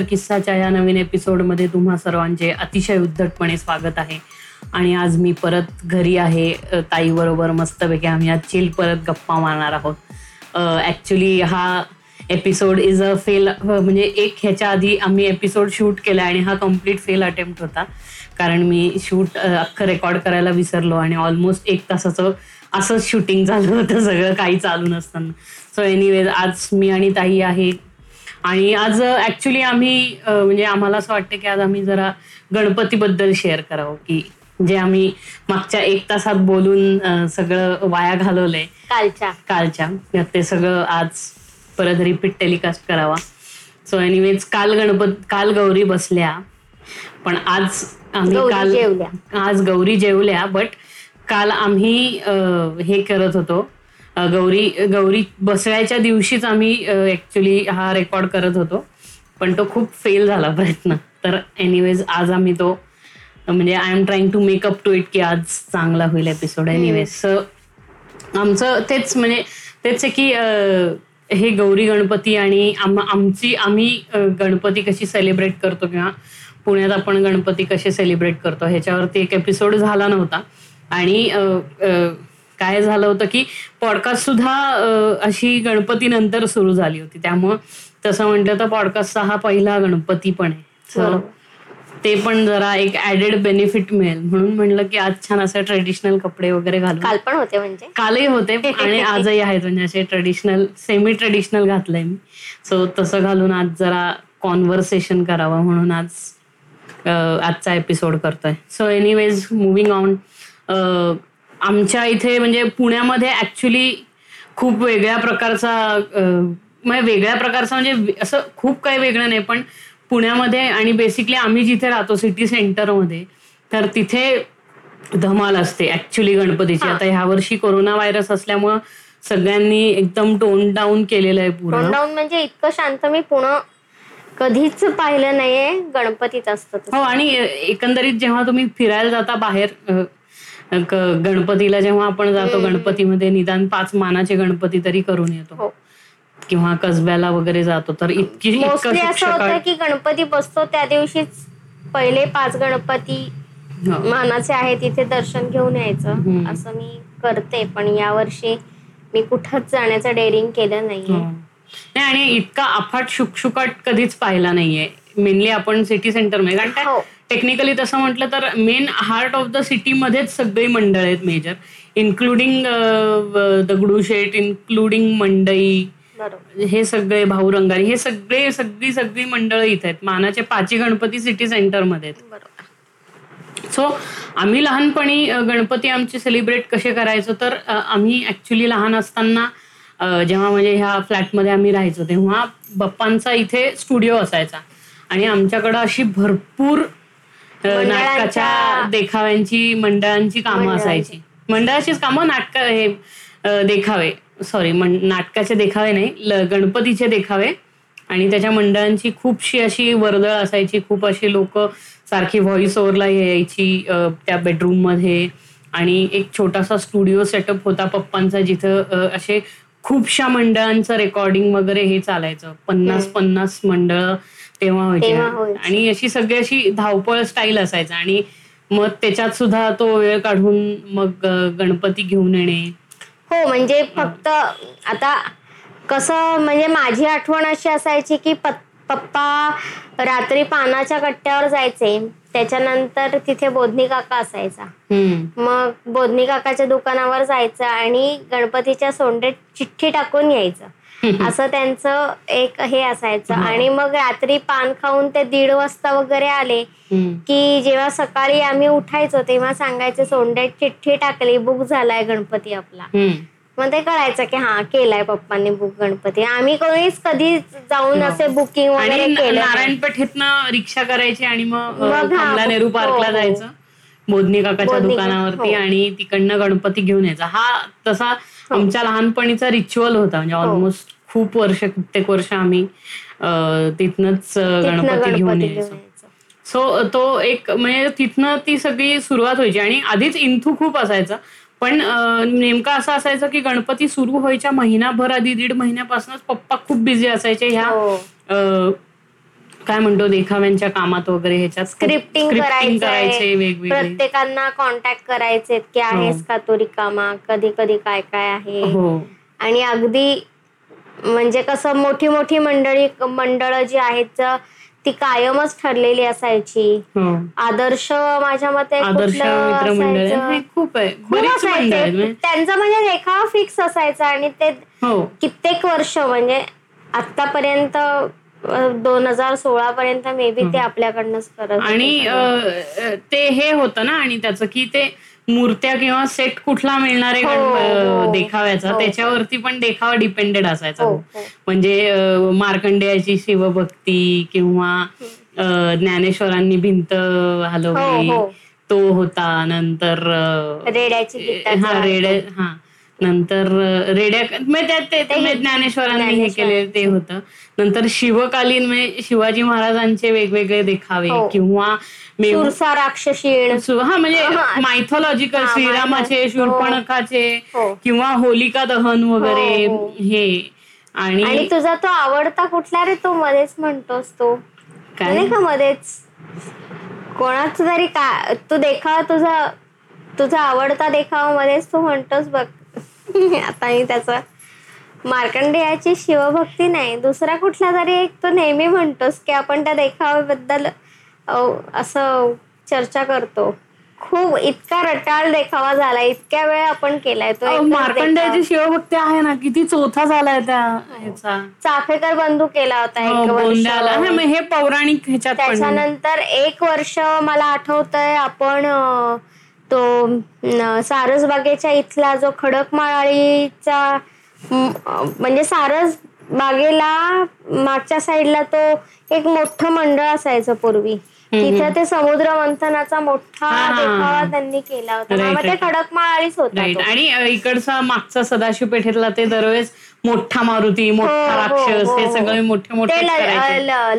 Major किस्साच्या या नवीन एपिसोडमध्ये तुम्हा सर्वांचे अतिशय उद्धटपणे स्वागत आहे. आणि आज मी परत घरी आहे ताईबरोबर मस्तपैकी आम्ही आज चिल परत गप्पा मारणार आहोत. ॲक्च्युली हा एपिसोड इज अ फेल म्हणजे एक ह्याच्या आधी आम्ही एपिसोड शूट केला आणि हा कंप्लीट फेल अटेम्प्ट होता. कारण मी शूट अख्खं रेकॉर्ड करायला विसरलो आणि ऑलमोस्ट एक तासाचं असंच शूटिंग झालं होतं सगळं काही चालू नसताना. सो एनिवेज आज मी आणि ताई आहे आणि आज ऍक्च्युली आम्ही म्हणजे आम्हाला असं वाटतं की आज आम्ही जरा गणपतीबद्दल शेअर करावं की जे आम्ही मागच्या एक तासात बोलून सगळं वाया घालवलंय. कालच्या. कालच्या. ते सगळं आज परत रिपीट टेलिकास्ट करावा. सो एनिवेज काल गणपत काल गौरी बसल्या. पण आज आम्ही काल. आज गौरी जेवल्या बट काल आम्ही हे करत होतो. गौरी गौरी बसवायच्या दिवशीच आम्ही ऍक्च्युली हा रेकॉर्ड करत होतो. पण तो खूप फेल झाला प्रयत्न. तर एनिवेज आज आम्ही तो म्हणजे I am trying to make up to it की आज चांगला होईल एपिसोड एनिवेज सो आमचं तेच म्हणजे तेच आहे की हे गौरी गणपती आणि आम- आमची आम्ही गणपती कशी सेलिब्रेट करतो किंवा पुण्यात आपण गणपती कसे सेलिब्रेट करतो ह्याच्यावरती एक एपिसोड झाला नव्हता. आणि काय झालं होतं की पॉडकास्ट सुद्धा अशी गणपती नंतर सुरू झाली होती. त्यामुळं तसं म्हटलं तर पॉडकास्टचा हा पहिला गणपती पण आहे. ते पण जरा एक ऍडेड बेनिफिट मिळेल. म्हणून म्हणलं की आज छान असं ट्रेडिशनल कपडे वगैरे घालून. काल पण होते म्हणजे? कालही होते आणि आजही आहेत. म्हणजे असे ट्रेडिशनल सेमी ट्रेडिशनल घातलंय मी. सो तसं घालून आज जरा कॉन्व्हर्सेशन करावं म्हणून आज आजचा एपिसोड करतोय. सो एनिवेज मुव्हिंग ऑन आमच्या इथे म्हणजे पुण्यामध्ये ऍक्च्युली खूप वेगळ्या प्रकारचा म्हणजे वेगळ्या प्रकारचा म्हणजे असं खूप काही वेगळं नाही पण पुण्यामध्ये आणि बेसिकली आम्ही जिथे राहतो सिटी सेंटरमध्ये तर तिथे धमाल असते ऍक्च्युली गणपतीची. आता ह्या वर्षी कोरोना व्हायरस असल्यामुळं सगळ्यांनी एकदम टोन डाऊन केलेलं आहे पूर्ण. डाऊन म्हणजे इतकं शांत मी पुणे कधीच पाहिलं नाहीये गणपतीत असतं. हो आणि एकंदरीत जेव्हा तुम्ही फिरायला जाता बाहेर गणपतीला जेव्हा आपण जातो गणपतीमध्ये निदान पाच मानाचे गणपती तरी करून येतो हो किंवा कसब्याला वगैरे जातो तर इतकी असं होतं की गणपती बसतो त्या दिवशीच पहिले पाच गणपती हो. मानाचे आहे तिथे दर्शन घेऊन यायचं. असं मी करते पण यावर्षी मी कुठंच जाण्याचं डेअरिंग केलं हो. नाहीये नाही आणि इतका अफाट शुकशुकाट कधीच पाहिला नाहीये मेनली आपण सिटी सेंटरमध्ये कारण हो. टेक्निकली तसं म्हटलं तर main heart of the city मध्येच सगळी मंडळ आहेत major including Dagdusheth including Mandai हे सगळे भाऊ रंगारी हे सगळे सगळी सगळी मंडळ इथे आहेत. मानाचे पाची गणपती सिटी सेंटरमध्ये आहेत. बरोबर. सो आम्ही लहानपणी गणपती आमचे सेलिब्रेट कसे करायचो तर आम्ही ऍक्च्युली लहान असताना जेव्हा म्हणजे ह्या फ्लॅटमध्ये आम्ही राहायचो तेव्हा बाप्पांचा इथे स्टुडिओ असायचा. आणि आमच्याकडं अशी भरपूर मंडळांच्या- नाटकाच्या देखाव्यांची मंडळांची कामं. असायची. मंडळाचीच कामं नाटक हे देखावे. सॉरी नाटकाचे देखावे नाही गणपतीचे देखावे. आणि त्याच्या मंडळांची खूपशी अशी वर्दळ असायची खूप अशी लोक सारखी व्हॉइस ओव्हरला यायची त्या बेडरूममध्ये आणि एक छोटासा स्टुडिओ सेटअप होता पप्पांचा जिथं असे खूपशा मंडळांचं रेकॉर्डिंग वगैरे हे चालायचं. पन्नास पन्नास मंडळ तेव्हा व्हायची. आणि अशी सगळी अशी धावपळ स्टाईल असायचं. आणि मग त्याच्यात सुद्धा तो वेळ काढून मग गणपती घेऊन येणे. हो म्हणजे फक्त आता कसं म्हणजे माझी आठवण अशी असायची की पप्पा रात्री पानाच्या कट्ट्यावर जायचे. त्याच्यानंतर तिथे बोधनी काका असायचा. मग बोधनी काकाच्या दुकानावर जायचं आणि गणपतीच्या सोंडेत चिठ्ठी टाकून यायचं असं त्यांचं एक हे असायचं. आणि मग रात्री पान खाऊन ते दीड वाजता वगैरे आले की जेव्हा सकाळी आम्ही उठायचो तेव्हा सांगायचे सोंड्यात चिठ्ठी टाकली बुक झालाय गणपती आपला. मग ते कळायचं की हा केलाय पप्पांनी बुक गणपती. आम्ही कोणीच कधी जाऊन असे बुकिंग आणि वगैरे केलं रिक्षा करायची आणि मग नेहरू हो, पार्कला हो. जायचं बोधनी काकाच्या दुकानावरती हो. आणि तिकडनं गणपती घेऊन यायचा. हा तसा आमच्या लहानपणीचा रिच्युअल होता म्हणजे हो. ऑलमोस्ट खूप वर्ष कित्येक वर्ष आम्ही तिथनंच गणपती घेऊन यायचो. सो तो एक म्हणजे तिथनं ती सगळी सुरुवात व्हायची आणि आधीच इंथू खूप असायचा पण नेमकं असं असायचं की गणपती सुरू व्हायच्या महिनाभर आधी दीड महिन्यापासूनच पप्पा खूप बिझी असायचे ह्या हो. काय म्हणतो देखाव्यांच्या कामात वगैरे ह्याच्यात? स्क्रिप्टिंग करायचे वेगवेगळे. प्रत्येकांना कॉन्टॅक्ट करायचे की आहेस का तू रिकामा? कधी कधी काय काय आहे? हो. आणि अगदी म्हणजे कसं मोठी मोठी मंडळी मंडळ जी आहेत ती कायमच ठरलेली असायची. हो. आदर्श माझ्या मते? हे खूप असायचे. म्हणजे. त्यांचा म्हणजे देखावा फिक्स असायचा आणि ते हो. कित्येक वर्ष म्हणजे आतापर्यंत दोन हजार सोळा पर्यंत मे बी ते आपल्याकडनंच करत आणि ते हे होतं ना आणि त्याचं की ते मूर्त्या किंवा सेट कुठला मिळणार आहे हो, अ, हो, देखाव्याचा हो. त्याच्यावरती पण देखावा डिपेंडेड असायचा हो. हो. म्हणजे मार्कंडेयाची शिवभक्ती किंवा ज्ञानेश्वरांनी भिंत हलवली हो, हो. तो होता नंतर रेड्याची हा रेड्या हा नंतर रेड्या म्हणजे त्यात ज्ञानेश्वरांनी हे. केले ते होतं नंतर शिवकालीन म्हणजे शिवाजी महाराजांचे वेगवेगळे देखावे हो. किंवा हा म्हणजे हा. मायथॉलॉजिकल हा, श्रीरामाचे मायथॉ- शूर्पणखाचे हो. किंवा होलिका दहन वगैरे हो, हो. हे आणि तुझा तो आवडता कुठला रे तो मध्येच म्हणतोस तो काय का मध्येच कोणाच तरी का तू देखावा तुझा तुझा आवडता देखावा मध्येच तू म्हणतोस बघ आता मी त्याचा मार्कंडेयाची शिवभक्ती नाही. दुसरा कुठला तरी एक तू नेहमी म्हणतोस की आपण त्या देखाव्याबद्दल असं चर्चा करतो. खूप इतका रटाळ देखावा झाला इतक्या वेळ आपण केलाय तो मार्कंडेयाची. शिवभक्ती आहे ना किती चौथा झालाय त्या चाफेकर बंधू केला होता हो, एक हा, वर्ष हे पौराणिक त्याच्यानंतर एक वर्ष मला आठवतंय आपण तो सारसबागेच्या इथला जो अं, म्हणजे सारस बागेला मागच्या साईडला तो एक मोठं मंडळ असायचं पूर्वी तिथे ते समुद्र मंथनाचा मोठा. देखावा त्यांनी केला होता ते. खडकमाळीच होता. आणि इकडचा मागचा सदाशिव पेठेतला ते दरवेळेस मोठा मारुती मोठा हो, हो, राक्षस हो, हे. सगळे मोठे मोठे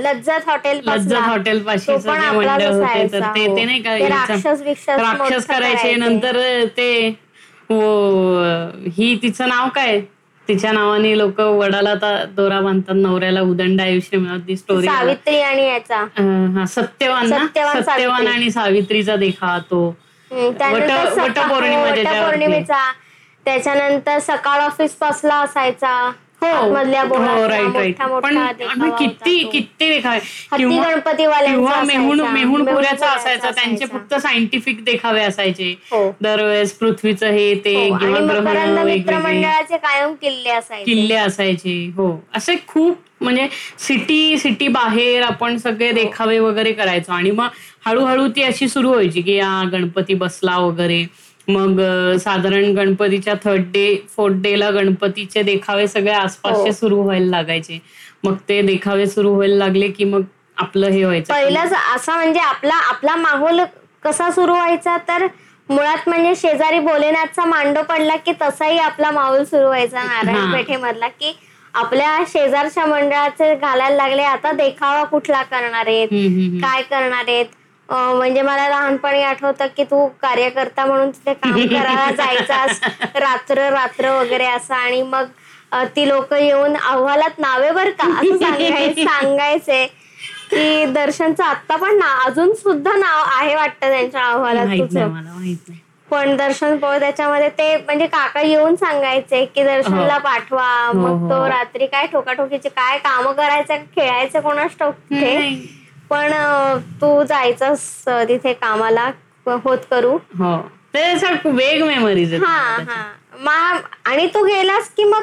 लज्जत हॉटेल लज्जत हॉटेल पाशी सगळे मंडळ होते तर ते. ते नाही का राक्षस करायचे. नंतर ते ही तिचं नाव काय तिच्या नावाने लोक वडाला दोरा बांधतात नवऱ्याला उदंड आयुष्य मिळत ती स्टोरी सावित्री आणि याचा सत्यवान सत्यवान. आणि सावित्रीचा देखावा तो वट- वटपौर्णिमा. वटपौर्णिमेचा त्याच्यानंतर सकाळ ऑफिस पासला असायचा. हो. मधल्या हो किती किती देखावे. किंवा मेहुण असायचा, मेहुण पुऱ्याचा असायचा. त्यांचे. फक्त सायंटिफिक देखावे असायचे. हो. दरवेळेस पृथ्वीचं हे ते मित्रमंडळाचे कायम किल्ले असायचे. किल्ले असायचे. हो. असे खूप म्हणजे सिटी सिटी बाहेर आपण सगळे देखावे वगैरे करायचो. आणि मग हळूहळू ती अशी सुरू व्हायची की या गणपती बसला वगैरे. मग साधारण गणपतीच्या थर्ड डे फोर्थ डे ला गणपतीचे देखावे सगळे आसपासचे हो. सुरू व्हायला लागायचे. मग ते देखावे सुरू व्हायला लागले की मग आपलं हे व्हायचं. पहिलंच असा म्हणजे आपला आपला माहोल कसा सुरू व्हायचा? तर मुळात म्हणजे शेजारी भोलेनाथचा मांडो पडला की तसाही आपला माहोल सुरू व्हायचा नारायण पेठेमधला की आपल्या शेजारच्या मंडळाचे घालायला लागले. आता देखावा कुठला करणार आहेत. काय करणार आहेत? म्हणजे मला लहानपणी आठवतं की तू कार्यकर्ता म्हणून तिथे काम करायला जायचास. रात्र रात्र वगैरे असं. आणि मग ती लोक येऊन अहवालात नावे बर का? असं सांगाय सांगायचे. की दर्शनचं आत्ता पण ना अजून सुद्धा नाव आहे वाटतं त्यांच्या अहवालात तुझं. पण दर्शन पोळ त्याच्यामध्ये ते म्हणजे काका येऊन सांगायचे की दर्शनला पाठवा. हो, मग तो हो. रात्री काय ठोकाठोकीचे काय काम करायचं खेळायचं कोणाच ठोकते. पण तू जायचंस तिथे कामाला होत करू. हो. ते वेग मेमरीज हा हा. मा आणि तू गेलास की मग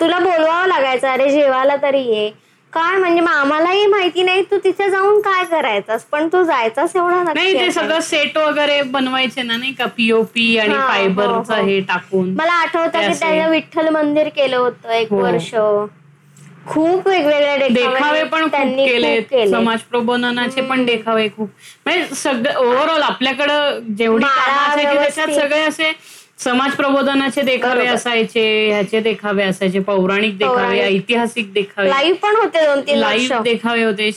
तुला बोलवावं लागायचं अरे जेवायला तरी ये. काय म्हणजे मग आम्हालाही माहिती नाही तू तिथे जाऊन काय करायचंस? पण तू जायचास एवढा नाही ते. सगळं सेट वगैरे बनवायचे ना नाही का? पीओपी आणि हा, हो, फायबरचं हो. हे टाकून. मला आठवतं की त्याने विठ्ठल मंदिर केलं होतं एक. वर्ष. खूप वेगवेगळे देखावे पण खूप केले. समाज प्रबोधनाचे पण देखावे खूप म्हणजे सगळं ओव्हरऑल आपल्याकडं जेवढी असायची त्याच्यात. सगळे असे समाज प्रबोधनाचे देखावे. असायचे ह्याचे देखावे असायचे पौराणिक देखावे. ऐतिहासिक देखावे लाईव्ह पण होते दोन तीन लाईव्ह देखावे होते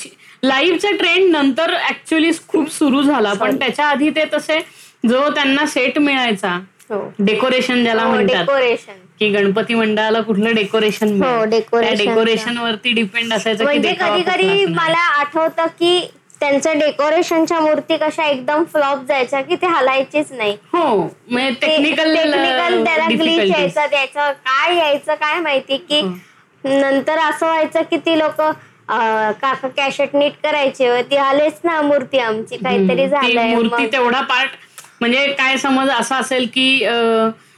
लाईव्हचा ट्रेंड नंतर ऍक्च्युली खूप सुरू झाला पण त्याच्या आधी ते तसे जो त्यांना सेट मिळायचा डेकोरेशन ज्याला हो, म्हणतात डेकोरेशन. की गणपती मंडळाला कुठलं डेकोरेशन हो, डेकोरेशनचं. डेकोरेशन वरती डिपेंड असायचं की म्हणजे कधी कधी. मला आठवतं की त्यांच्या डेकोरेशनच्या मूर्ती कशा एकदम फ्लॉप जायच्या की ते हलायचीच नाही. हो म्हणजे टेक्निकल टेक्निकल त्याला ग्लिच यायचं त्याचं काय यायचं काय माहिती की नंतर असं व्हायचं की ती लोक काका कॅशेट नीट करायचे ती आलेच ना मूर्ती आमची काहीतरी झालंय मूर्ती तेवढा पार्ट म्हणजे काय समज असा असेल की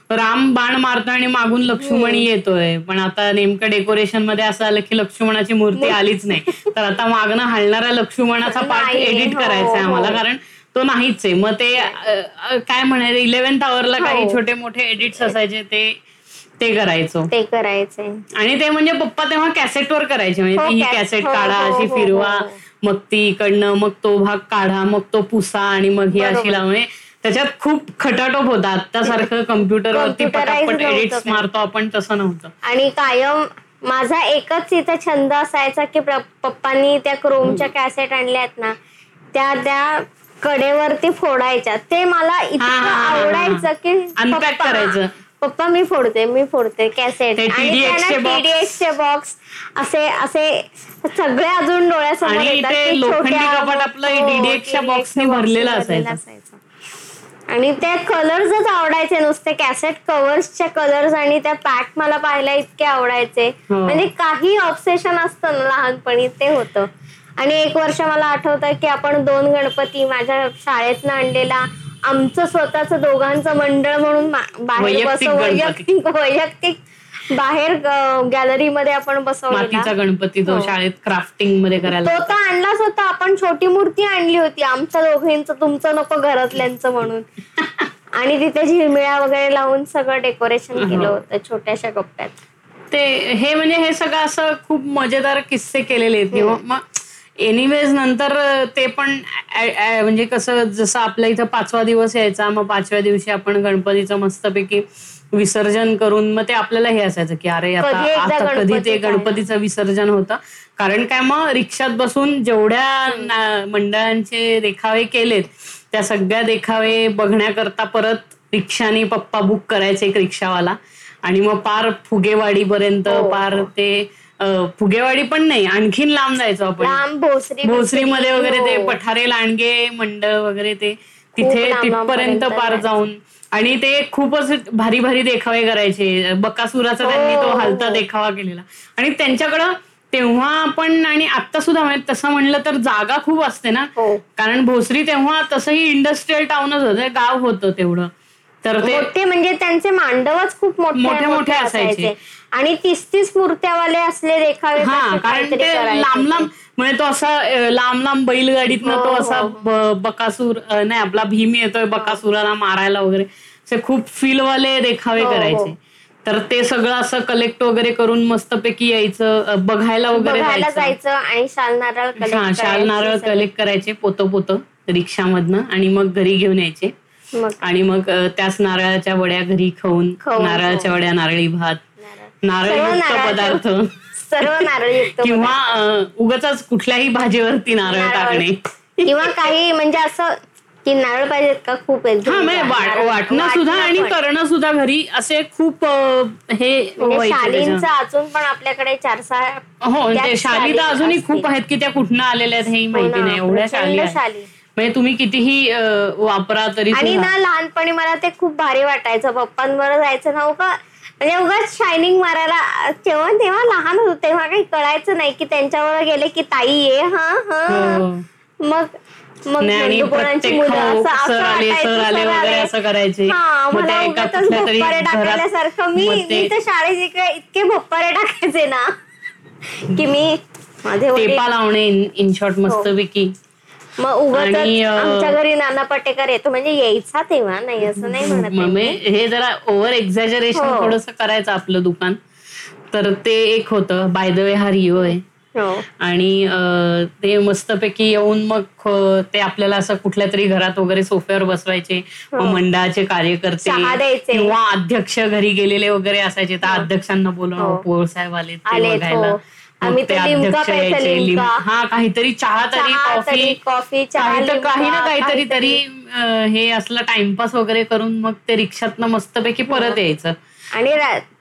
राम बाण मारतो आणि मागून लक्ष्मणी येतोय. पण आता नेमकं डेकोरेशनमध्ये असं आलं की लक्ष्मणाची मूर्ती आलीच नाही. तर आता मागणं हलणाऱ्या लक्ष्मणाचा पार्ट एडिट करायचा आहे आम्हाला. कारण तो नाहीच आहे. मग ते काय म्हणायचं? इलेव्हन्थ आवरला काही हो. छोटे मोठे एडिट्स असायचे ते ते करायचो. ते करायचंय आणि ते म्हणजे पप्पा तेव्हा कॅसेटवर करायचे. म्हणजे हो, ती कॅस- कॅसेट हो, काढा अशी फिरवा. मग ती इकडनं मग तो भाग काढा मग तो पुसा आणि मग ही अशी. लावणे त्याच्यात खूप खटाटोप होता आता सारखं कम्प्युटरवरती पटापट एडिट्स. मारतो आपण तसं नव्हतं आणि कायम माझा एकच इथं छंद असायचा की पप्पांनी त्या क्रोमच्या कॅसेट आणल्यात ना त्या त्या कडेवरती फोडायच्या ते मला इतकं. आवडायचं की पप्पा- करायचं. पप्पा मी फोडते मी फोडते कॅसेट. टीडीएक्सचे बॉक्स असे असे सगळे अजून डोळ्यासमोर लोखंडी कपाट आपलं TDX च्या TDX box ने box भरलेलं भरलेलं असायचं. आणि ते कलर्सच आवडायचे नुसते कॅसेट कव्हर्सच्या कलर्स आणि त्या पॅक मला पाहायला इतके आवडायचे हो. म्हणजे काही ऑब्सेशन असतं ना लहानपणी ते होतं आणि एक वर्ष मला आठवतं की आपण दोन गणपती माझ्या शाळेतनं आणलेला आमचं स्वतःच दोघांचं मंडळ म्हणून बाहेर. वैयक्तिक वैयक्तिक बाहेर गॅलरीमध्ये आपण बसवलेला मातीचा गणपती तो हो. शाळेत क्राफ्टिंगमध्ये करायला तो तर आणलाच होता. आपण छोटी मूर्ती आणली होती. आमच्या दोघींचं तुमचं नको घरातल्यांचं म्हणून. आणि तिथे झिरमिळ्या वगैरे लावून सगळं डेकोरेशन केलं. होतं छोट्याशा कप्प्यात ते हे म्हणजे हे सगळं असं खूप मजेदार किस्से केलेले आहेत. किंवा मग एनिवेज नंतर ते पण म्हणजे कसं जसं आपल्या इथं पाचवा दिवस यायचा. मग पाचव्या दिवशी आपण गणपतीचं मस्तपैकी विसर्जन करून मग ते आपल्याला हे असायचं की अरे आता कधी एकदा आता कधी ते गणपती गणपतीचं विसर्जन होतं कारण काय मग रिक्षात बसून जेवढ्या मंडळांचे देखावे केलेत त्या सगळ्या देखावे बघण्याकरता परत रिक्षाने पप्पा बुक करायचे एक रिक्षावाला आणि मग पार फुगेवाडी पर्यंत हो. पार ते फुगेवाडी पण नाही आणखीन लांब जायचो आपण भोसरीमध्ये वगैरे ते हो. पठारे लांडगे मंडळ वगैरे ते तिथे तिथपर्यंत पार. जाऊन आणि ते खूपच भारी भारी देखावे करायचे. बकासुराचा हो, त्यांनी तो हलता. देखावा केलेला. आणि त्यांच्याकडं तेव्हा आपण आणि आता सुद्धा म्हणजे तसं म्हणलं तर जागा खूप असते ना. हो. कारण भोसरी तेव्हा तसंही इंडस्ट्रीयल टाउनच होतं गाव होतं तेवढं. तर ते म्हणजे त्यांचे मांडवच खूप मोठे मोठे असायचे. आणि तीस तीस मूर्त्यावाले असले देखावे हा कारण ते लांब लांब म्हणजे तो असा लांब लांब बैलगाडीतनं तो हो, असा हो. बकासूर नाही आपला भीम येतोय बकासुराला मारायला वगैरे असे खूप फीलवाले देखावे हो. करायचे तर ते सगळं असं कलेक्ट वगैरे करून मस्तपैकी यायचं बघायला वगैरे जायचं आणि शाल नारळ हा शाल नारळ. कलेक्ट करायचे पोतं पोतं रिक्षामधनं आणि मग घरी घेऊन यायचे आणि मग त्याच नारळाच्या वड्या घरी खाऊन नारळाच्या वड्या नारळी भात नारळ. पदार्थ सर्व नारळयुक्त किंवा उगाच कुठल्याही भाजीवरती नारळ नारळ. टाकणे किंवा काही म्हणजे असं की नारळ पाहिजेत का खूप हा म्हणजे नारळ- वाटणं सुद्धा आणि. करणं सुद्धा घरी असे खूप हे म्हणजे शालींचं. अजून पण आपल्याकडे चार सहा हो शाली तर अजूनही. खूप आहेत की त्या कुठनं आलेल्या आहेत माहिती हो ना, नाही एवढ्या शाली. म्हणजे तुम्ही कितीही वापरा तरी आणि. ना लहानपणी मला ते खूप भारी वाटायचं पप्पांवर जायचं ना उगा म्हणजे उगाच शायनिंग मारायला तेव्हा तेव्हा लहान होतो तेव्हा काही कळायचं नाही की त्यांच्यावर गेले की ताई ये हा हा हो. मग मग भप्पारे टाकल्यासारखं मी मी तर शाळेत इतके भप्पारे टाकायचे ना की मी माझे लावणे इन शॉर्ट हो. मस्तपैकी मग उगाच आणि, अं, आमच्या घरी नाना पटेकर येतो म्हणजे यायचा तेव्हा नाही असं नाही म्हणत आहे मग मी. हे जरा ओव्हर एक्झॅजरेशन हो. थोडस करायचं आपलं दुकान तर ते एक होतं बाय द वे हा रिओ आहे हो आणि अं, ते मस्तपैकी येऊन मग ते आपल्याला असं कुठल्या तरी घरात वगैरे सोफ्यावर बसवायचे मग मंडळाचे कार्यकर्ते हो. चहा द्यायचे. किंवा अध्यक्ष घरी गेलेले वगैरे असायचे तर अध्यक्षांना बोलवणं हो. पोळ साहेब आले ते आलेत, बघायला हो. आम्ही हा काहीतरी चहा तरी कॉफी. कॉफी चहा काही तर लिमका, काही ना काहीतरी. तरी हे असलं टाइमपास वगैरे करून मग ते रिक्षातनं मस्तपैकी परत यायचं. आणि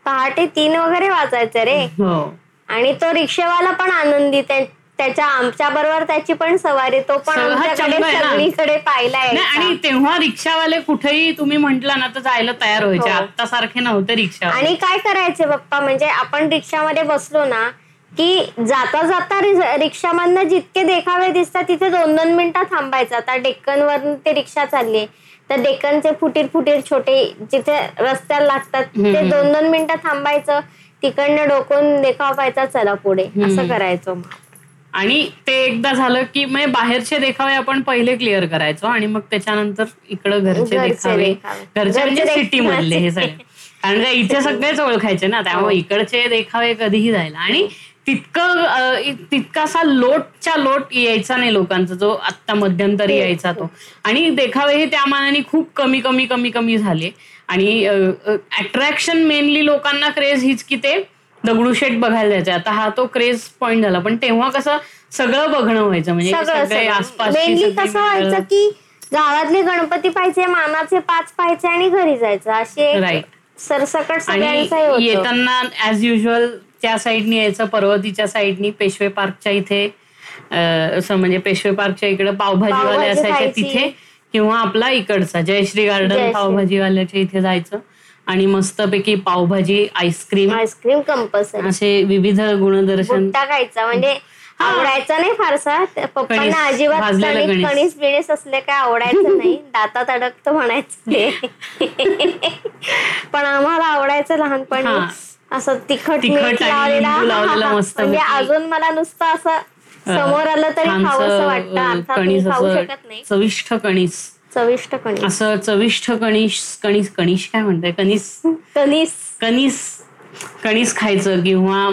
पहाटे तीन वगैरे वाजायचे रे. हो. आणि तो रिक्षावाला पण आनंदी त्या- त्याच्या आमच्या बरोबर त्याची पण सवारी तो पण. सगळीकडे पाहिला नाही आणि. तेव्हा रिक्षावाले कुठेही तुम्ही म्हंटल ना तर जायला तयार व्हायचे. हो. आता सारखे नव्हते रिक्षा आणि काय करायचे पप्पा म्हणजे आपण रिक्षामध्ये बसलो ना की जाता जाता रिक्षामधनं जितके देखावे दिसतात तिथे दोन दोन मिनिटं थांबायचं. आता डेक्कनवर ते रिक्षा चालली तर डेक्कनचे फुटीर फुटीर छोटे जिथे रस्त्याला लागतात ते. दोन दोन मिनिटं थांबायचं. तिकडनं डोकून देखाव पाहायचा चला पुढे. असं करायचो मग. आणि ते एकदा झालं की म्हणजे बाहेरचे देखावे आपण पहिले क्लिअर करायचो आणि मग त्याच्यानंतर इकडं घरचे देखावे. घरचे म्हणजे सिटी मधले हे सगळे. कारण का इथे सगळेच ओळखायचे ना. त्यामुळे इकडचे देखावे कधीही जायला. आणि तितकं तितकासा लोटच्या लोट यायचा नाही लोकांचा जो आत्ता मध्यंतरी यायचा तो. आणि देखावेही त्या मानाने खूप कमी कमी कमी कमी झाले. आणि अट्रॅक्शन मेनली लोकांना क्रेज हीच की ते दगडूशेठ बघायला जायचे. आता हा तो क्रेज पॉइंट झाला. पण तेव्हा कसं सगळं बगणं व्हायचं म्हणजे आसपास मेनली कसं व्हायचं की गावातले गणपती पाहिजे मानाचे पाच पाहिजे आणि घरी जायचं. असे. सरसकट आणि हे. येताना ऍज युजल त्या साईडनी यायचं पर्वतीच्या साईडनी पेशवे पार्कच्या इथे असं म्हणजे पेशवे पार्कच्या इकडे पावभाजीवाले पावभाजी असायचे. तिथे किंवा आपला इकडचा जयश्री गार्डन. पावभाजीवाल्याच्या इथे जायचं. आणि मस्तपैकी पावभाजी आईस्क्रीम आईस्क्रीम कंपल्सरी. असे विविध गुणदर्शन. खायचा म्हणजे आवडायचा नाही फारसा पप्पांना अजिबात कणीस. बिणीस असले काय आवडायचं नाही. दातात अडकतं म्हणायचं पण आम्हाला आवडायचं लहानपणी. असं तिखट मीठ लावलेला म्हणजे. अजून मला नुसतं असं समोर आलं तरी खावंसं वाटतं. खाऊ असं शकत नाही. चविष्ट कणीस. चविष्ट कणीस. असं चविष्ट कणीस कणीस कणीस काय म्हणताय? कणीस. कणीस. कणीस. कणीस खायचं किंवा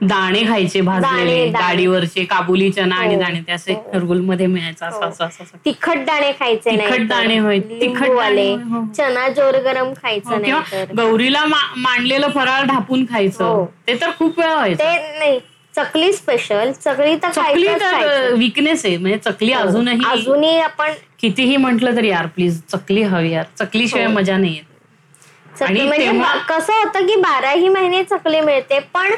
दाणे खायचे भाजलेले दाणे, दाणे. गाडीवरचे काबुली चना आणि हो, दाणे ते असे हो. मध्ये मिळायचं असं हो. असं असं असं. तिखट दाणे खायचे तिखट दाणे होय, तिखट लिंबूवाले दाणे, हो, हो. चना जोर गरम हो, खायचं किंवा नाही तर गौरीला मा- मांडलेलं फराळ ढापून खायचं हो. ते तर खूप वेळा व्हायचं ते नाही चकली स्पेशल चकली तर चकली खायचंच तर खायचं. विकनेस आहे म्हणजे चकली. अजूनही अजूनही आपण कितीही म्हंटल तरी यार प्लीज चकली हवी यार चकलीशिवाय हो. मजा नाही येत चकली आणि म्हणजे तेव्हा- कसं होतं की बाराही महिने चकली मिळते पण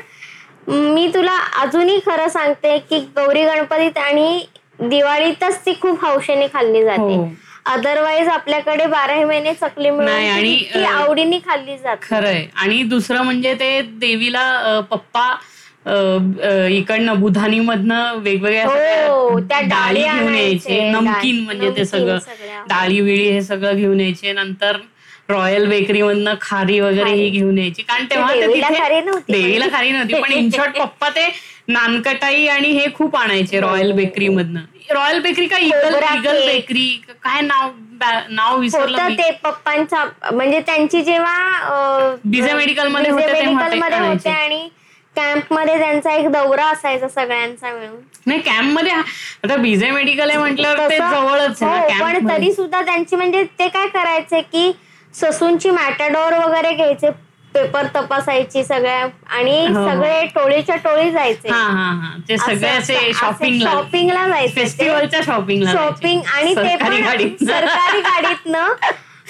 मी तुला अजूनही खरं सांगते की गौरी गणपतीत आणि दिवाळीतच ती खूप हौशेने खाल्ली जाते. हो. अदरवाईज आपल्याकडे बाराही महिने चकली आणि, आवडीने खाल्ली जाते. खरंय. आणि दुसरं म्हणजे ते देवीला पप्पा इकडनं बुधानी मधनं वेगवेगळ्या हो, डाळी घेऊन यायचे नमकीन म्हणजे ते सगळं. डाळी विळी हे सगळं घेऊन यायचे. नंतर रॉयल बेकरी मधनं खारी वगैरे ही. घेऊन यायची कारण तेव्हा ते देवीला खारी नव्हती पण. इन शॉर्ट पप्पा ते नानकटाई आणि हे खूप आणायचे रॉयल बेकरी मधनं रॉयल बेकरी का इगल इगल. बेकरी काय नाव नाव विसरलं. ते पप्पांचा म्हणजे त्यांची जेव्हा बीजे मेडिकलमध्ये होते आणि कॅम्पमध्ये त्यांचा एक दौरा असायचा सगळ्यांचा मिळून नाही कॅम्पमध्ये आता बीजे मेडिकल आहे म्हटल्यावर ते जवळच हो, पण. तरी सुद्धा त्यांची म्हणजे ते काय करायचे की ससूनची मॅटाडोर वगैरे घ्यायचे पेपर तपासायची सगळ्या आणि हो. सगळे टोळीच्या टोळी जायचे. हा हा हा. ते सगळे शॉपिंगला शॉपिंगला जायचे. फेस्टिवलच्या शॉपिंगला शॉपिंग आणि ते सरकारी पण गाडीत. सरकारी गाडीतनं.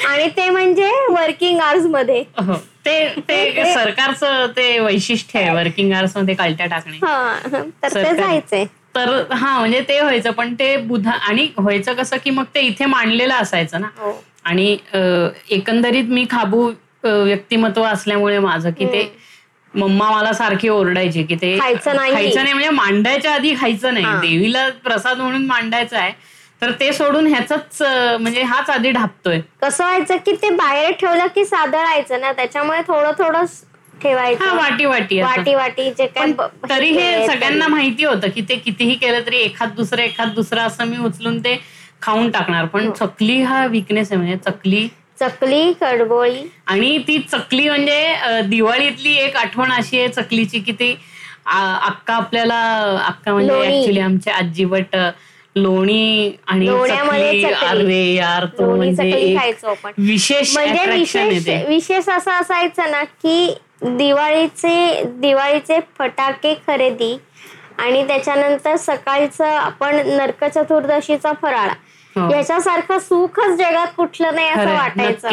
आणि ते म्हणजे वर्किंग आवर्समध्ये. हो. ते ते सरकारचं ते वैशिष्ट्य आहे वर्किंग आवर्समध्ये कालट्या टाकणे. हा तर ते. जायचे. तर हा म्हणजे ते व्हायचं पण ते बुधा आणि व्हायचं कसं की मग ते इथे मांडलेलं असायचं ना. हो. आणि एकंदरीत मी खाबू व्यक्तिमत्व असल्यामुळे माझं की ते मम्मा मला सारखी ओरडायची की ते खायचं नाही. म्हणजे मांडायच्या आधी खायचं नाही. देवीला प्रसाद म्हणून मांडायचा आहे तर ते सोडून ह्याच म्हणजे हाच आधी ढापतोय कसं व्हायचं की ते बाहेर ठेवलं की सादळायचं ना त्याच्यामुळे थोडं थोडं ठेवायचं वाटी वाटी. वाटी वाटी जे काय ब- तरी हे हे सगळ्यांना माहिती होतं की ते कितीही केलं तरी एखाद दुसरं एखाद दुसरं असं मी उचलून ते खाऊन टाकणार हो. पण चकली हा विकनेस आहे म्हणजे चकली चकली कडबोळी आणि ती चकली म्हणजे दिवाळीतली एक आठवण अशी आहे चकलीची की ती अक्का आपल्याला अक्का म्हणजे. ऍक्च्युली आमचे आजी बट लोणी आणि. अरे यार तो म्हणजे विशेष म्हणजे विशेष असं असायचं ना की दिवाळीचे दिवाळीचे फटाके खरेदी आणि त्याच्यानंतर सकाळचं आपण नरक चतुर्दशीचा फराळ हो. याच्यासारखं सुखच जगात कुठलं नाही असं वाटायचं.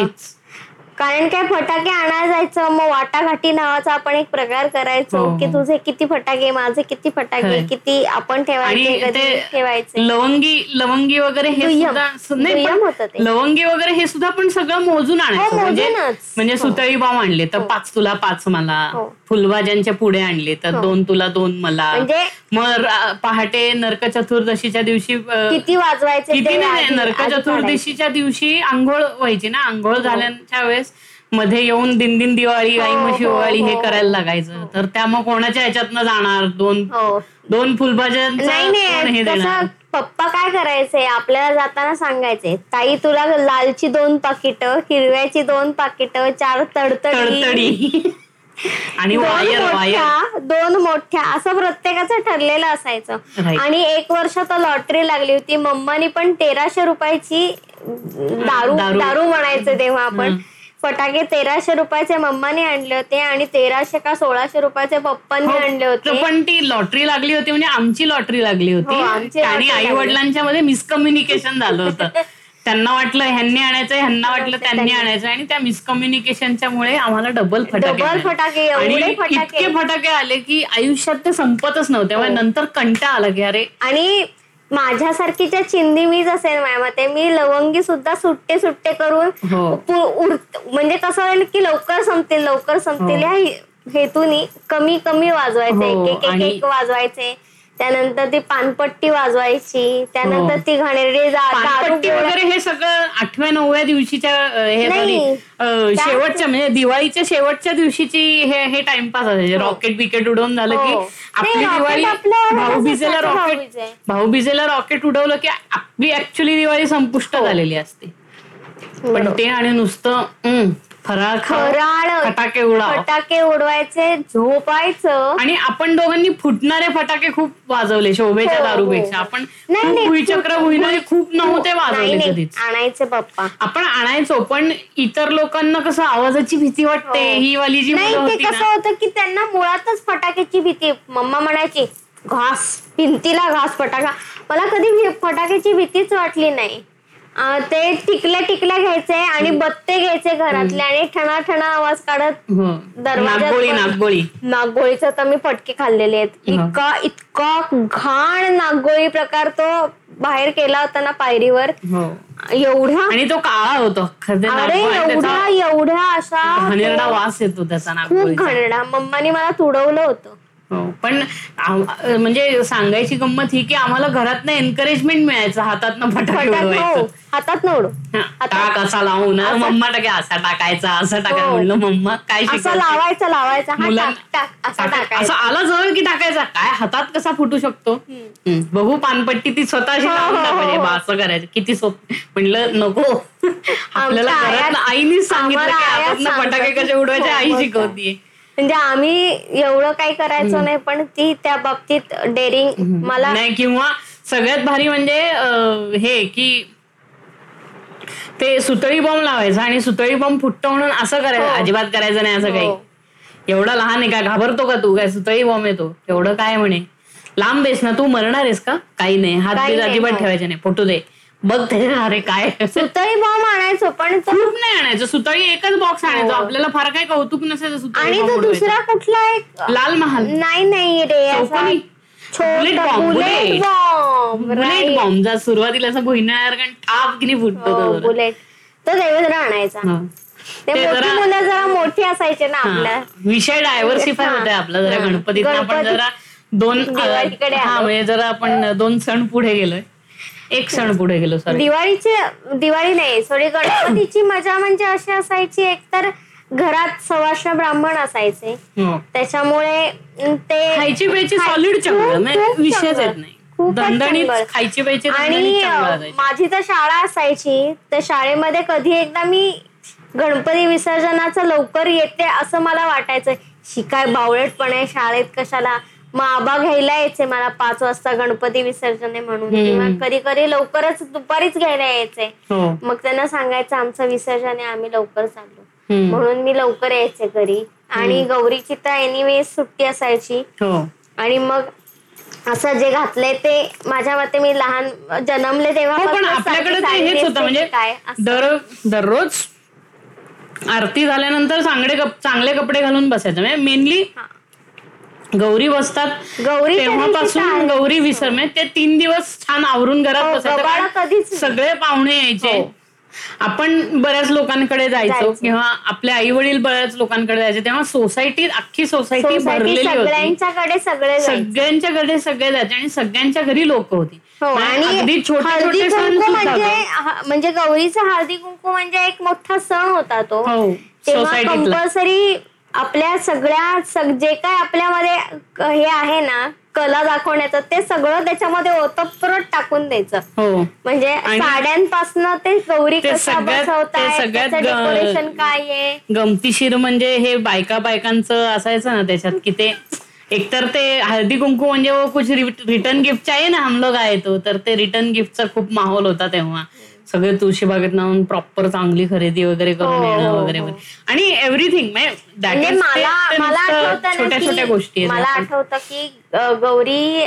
कारण काय फटाके आणायला जायचं मग वाटाघाटी नावाचा आपण एक प्रकार करायचो हो, की हो. तुझे किती फटाके माझे किती फटाके. किती आपण ठेवायचे ठेवायचे लवंगी लवंगी वगैरे हे. सुद्धा. लवंगी वगैरे हे सुद्धा पण सगळं मोजून आणायचं हो, म्हणजे मोजूनच. म्हणजे हो. सुतळी बॉम्ब आणले तर. पाच तुला पाच मला. फुलभाज्यांच्या पुढे आणले तर. दोन तुला दोन मला म्हणजे मग पहाटे नरक चतुर्दशीच्या दिवशी किती वाजवायचे किती नाही नरक. चतुर्दशीच्या दिवशी आंघोळ व्हायची ना आंघोळ झाल्याच्या वेळेस मध्ये येऊन दिन दिन दिवाळी गाई हो, म्हशी हो, ओवाळी हे हो. करायला लागायचं. तर त्या मग कोणाच्या ह्याच्यातनं जाणार? दोन दोन फुलभाज्यांचं नाही नाही कसं पप्पा काय करायचे? आपल्याला जाताना सांगायचे ताई तुला लालची दोन पाकिट हिरव्याची दोन पाकिट चार तडतडी आणि मोठ्या दोन मोठ्या असं प्रत्येकाचं ठरलेलं असायचं. आणि एक वर्ष तर लॉटरी लागली होती. मम्मानी पण तेराशे रुपयाची दारू दारू. म्हणायचं तेव्हा आपण. फटाके तेराशे रुपयाचे मम्माने आणले होते आणि तेराशे का सोळाशे रुपयाचे पप्पांनी हो, आणले होते पण ती लॉटरी लागली होती म्हणजे आमची लॉटरी लागली हो, होती आमची आणि आई. वडिलांच्या मध्ये मिसकम्युनिकेशन झालं होतं त्यांना वाटलं ह्यांनी आणायचं ह्यांना वाटलं त्यांनी. आणायचं आणि त्या मिसकम्युनिकेशनच्या मुळे आम्हाला डबल फटाके. फटाके, आणि. इतके फटाके आले की आयुष्यात ते संपतच नव्हते हो. नंतर कंटा आला की अरे आणि माझ्यासारखी ज्या चिंदी मीच असेल माझ्या मते मी लवंगी सुद्धा सुट्टे सुट्टे करून हो. म्हणजे कसं होईल की लवकर संपतील लवकर संपतील हो. ह्या हेतूनी कमी कमी वाजवायचे हो, एक एक वाजवायचे त्यानंतर ती पानपट्टी वाजवायची त्यानंतर हो. ती घाणेरडी पानपट्टी वगैरे हे सगळं आठव्या नवव्या दिवशीच्या हे शेवटच्या म्हणजे दिवाळीच्या शेवटच्या दिवशीची हे हे टाइमपास असायचे रॉकेट बिकेट उडवून झालं की हो. आपली दिवाळी भाऊबीजेला रॉकेट. भाऊबीजेला रॉकेट उडवलं की आपली ऍक्च्युली दिवाळी संपुष्ट झालेली असते पण हो. ते आणि नुसतं फराळ फराळ फटाके उडाव फटाके उडवायचे झोपायचं. आणि आपण दोघांनी फुटणारे फटाके खूप वाजवले शोभेच्या हो, हो. दारूपेक्षा. आपण फुट- भुईणारे खूप नव्हते वाजवले कधीच. आणायचे पप्पा. आपण आणायचो पण इतर लोकांना कसं आवाजाची भीती वाटते हो. ही वाली जी नाही ते कसं होतं की त्यांना मुळातच फटाक्याची भीती मम्मा म्हणायची घास भिंतीला घास फटाका. मला कधी फटाक्याची भीतीच वाटली नाही. ते टिकल्या टिकल्या घ्यायचे आणि बत्ते घ्यायचे घरातले आणि ठणा ठणा आवाज काढत नागगोळी नागगोळीचं तर मी फटके खाल्लेले आहेत. इतका इतका घाण नागगोळी प्रकार तो बाहेर केला होता ना पायरीवर. हो. एवढा? आणि तो काळा होतो. अरे एवढा एवढा असा घाणेरडा वास येतो त्याचा खूप घाणेरडा. मम्मानी मला तुडवलं होतं. पण आम- म्हणजे सांगायची गंमत ही की आम्हाला घरातनं एनकरेजमेंट मिळायचं हो. हातात हा, हातात- टाक असा लावून मम्मा टाके असा टाकायचा असं टाकायचं. हो. म्हणलं मम्मा काय? लावायचं लावायचं. हा मुलां- टाक टाक असं टाका- टाकायचं. असं आला जवळ की टाकायचा? काय हातात कसा फुटू शकतो? हम्म. बघू पानपट्टी ती स्वतःशी हो, लावून हो, टाकायची हो. बा, असं करायचं. किती सोप म्हणलं नको. आपल्याला घरात सांगितलं की हातातनं फटाके. कसे उडवायचे हो, आई हो, शिकवतीये. म्हणजे आम्ही एवढं काही करायचो नाही पण ती त्या बाबतीत डेअरिंग मला नाही किंवा सगळ्यात भारी म्हणजे हे की ते सुतळी बॉम्ब लावायचं आणि सुतळी बॉम्ब फुटतो म्हणून असं करायचं हो. अजिबात करायचं नाही असं काही. हो. एवढा लहान आहे का? घाबरतो का तू? काय सुतळी बॉम्ब येतो एवढं काय म्हणे? लांब आहेस ना तू? मरणार आहेस का? काही नाही. हात अजिबात. ठेवायचे नाही. फोटो दे. बघ ते अरे काय सुतळी बॉम्ब आणायचो पण तो खूप नाही आणायचं सुतळी एकच बॉक्स आणायचो हो. आपल्याला फार काही कौतुक नसायचं सुतळी आणि bomb तो उडवायचं. दुसरा कुठला एक लाल महाल नाही नाही रे असा चौकोनी? बुलेट छोटा bullet bullet. Bomb bullet right. Bomb जा सुरुवातीला असं कारण ठाप किती फुटतो हो, तो जरा. बुलेट तो देवेंद्र आणायचा हा. ते ते मोठी जरा- मुलं जरा मोठी असायचे ना आपल्या हा. विषय डायव्हर्सिफाय हा. होते आपला जरा हा. गणपतीत आपण गणपती- जरा दोन दिवाळीकडे हा आलो. म्हणजे जरा आपण दोन सण पुढे गेलोय एक सण पुढे गेलो सॉरी दिवाळीची दिवाळी नाही सॉरी गणपतीची मजा म्हणजे अशी असायची एकतर घरात सवाष्ण ब्राह्मण असायचे त्याच्यामुळे ते खायची प्यायची सॉलिड चांगलं विषयच. येत नाही. खायची प्यायची आणि. माझी तर शाळा असायची तर शाळेमध्ये कधी एकदा मी गणपती विसर्जनाचं लवकर येते असं मला वाटायचं शिकाय बावळटपण शाळेत कशाला मग आबा घ्यायला यायचे मला पाच वाजता गणपती विसर्जन आहे म्हणून. किंवा कधी कधी लवकरच दुपारीच घ्यायला यायचे. हो. मग त्यांना सांगायचं आमचं विसर्जन आहे आम्ही लवकर चाललो. म्हणून मी लवकर यायचे घरी. आणि गौरीची तर एनिवे सुट्टी असायची. हो. आणि मग असं जे घातलंय ते माझ्या मते मी लहान जन्मले तेव्हा हो पण आपल्याकडे हेच होतं म्हणजे काय दररोज आरती झाल्यानंतर चांगले चांगले कपडे घालून बसायचं. म्हणजे मेनली. गौरी बसतात. गौरी तेव्हापासून गौरी विसर म्हणजे ते तीन दिवस छान आवरून घरात हो, बसायचं. सगळे पाहुणे यायचे. हो. आपण बऱ्याच लोकांकडे जायचो. किंवा आपले आई वडील बऱ्याच लोकांकडे जायचे. तेव्हा सोसायटीत अख्खी सोसायटी सोसायटी भरलेली होती. सगळ्यांच्याकडे सगळे जायचे. सगळ्यांच्या घरी सगळे जायचे आणि सगळ्यांच्या घरी लोक होती. हो आणि छोटे छोटे सण म्हणजे म्हणजे गौरीचा हळदी कुंकू म्हणजे एक मोठा सण होता तो. सोसायटीतला. कंपल्सरी आपल्या सगळ्या सग- जे काय आपल्यामध्ये हे आहे ना कला दाखवण्याचं ते सगळं त्याच्यामध्ये ओतप्रोत टाकून द्यायचं. हो. म्हणजे साड्यांपासून ते गौरी डेकोरेशन काय आहे? गमतीशीर म्हणजे हे बायका बायकांचं असायचं ना त्याच्यात की ते एकतर ते हळदी कुंकू म्हणजे कुछ रिटर्न गिफ्ट चाहिए ना हम लोग आए तो तर ते रिटर्न गिफ्टचा खूप माहोल होता तेव्हा. सगळे तुळशीबागेत जाऊन प्रॉपर चांगली खरेदी वगैरे करून हो, येणं हो, वगैरे हो. वगैरे. आणि एव्हरीथिंग म्हणजे मला मला आठवतं छोट्या छोट्या गोष्टी मला आठवतं की गौरी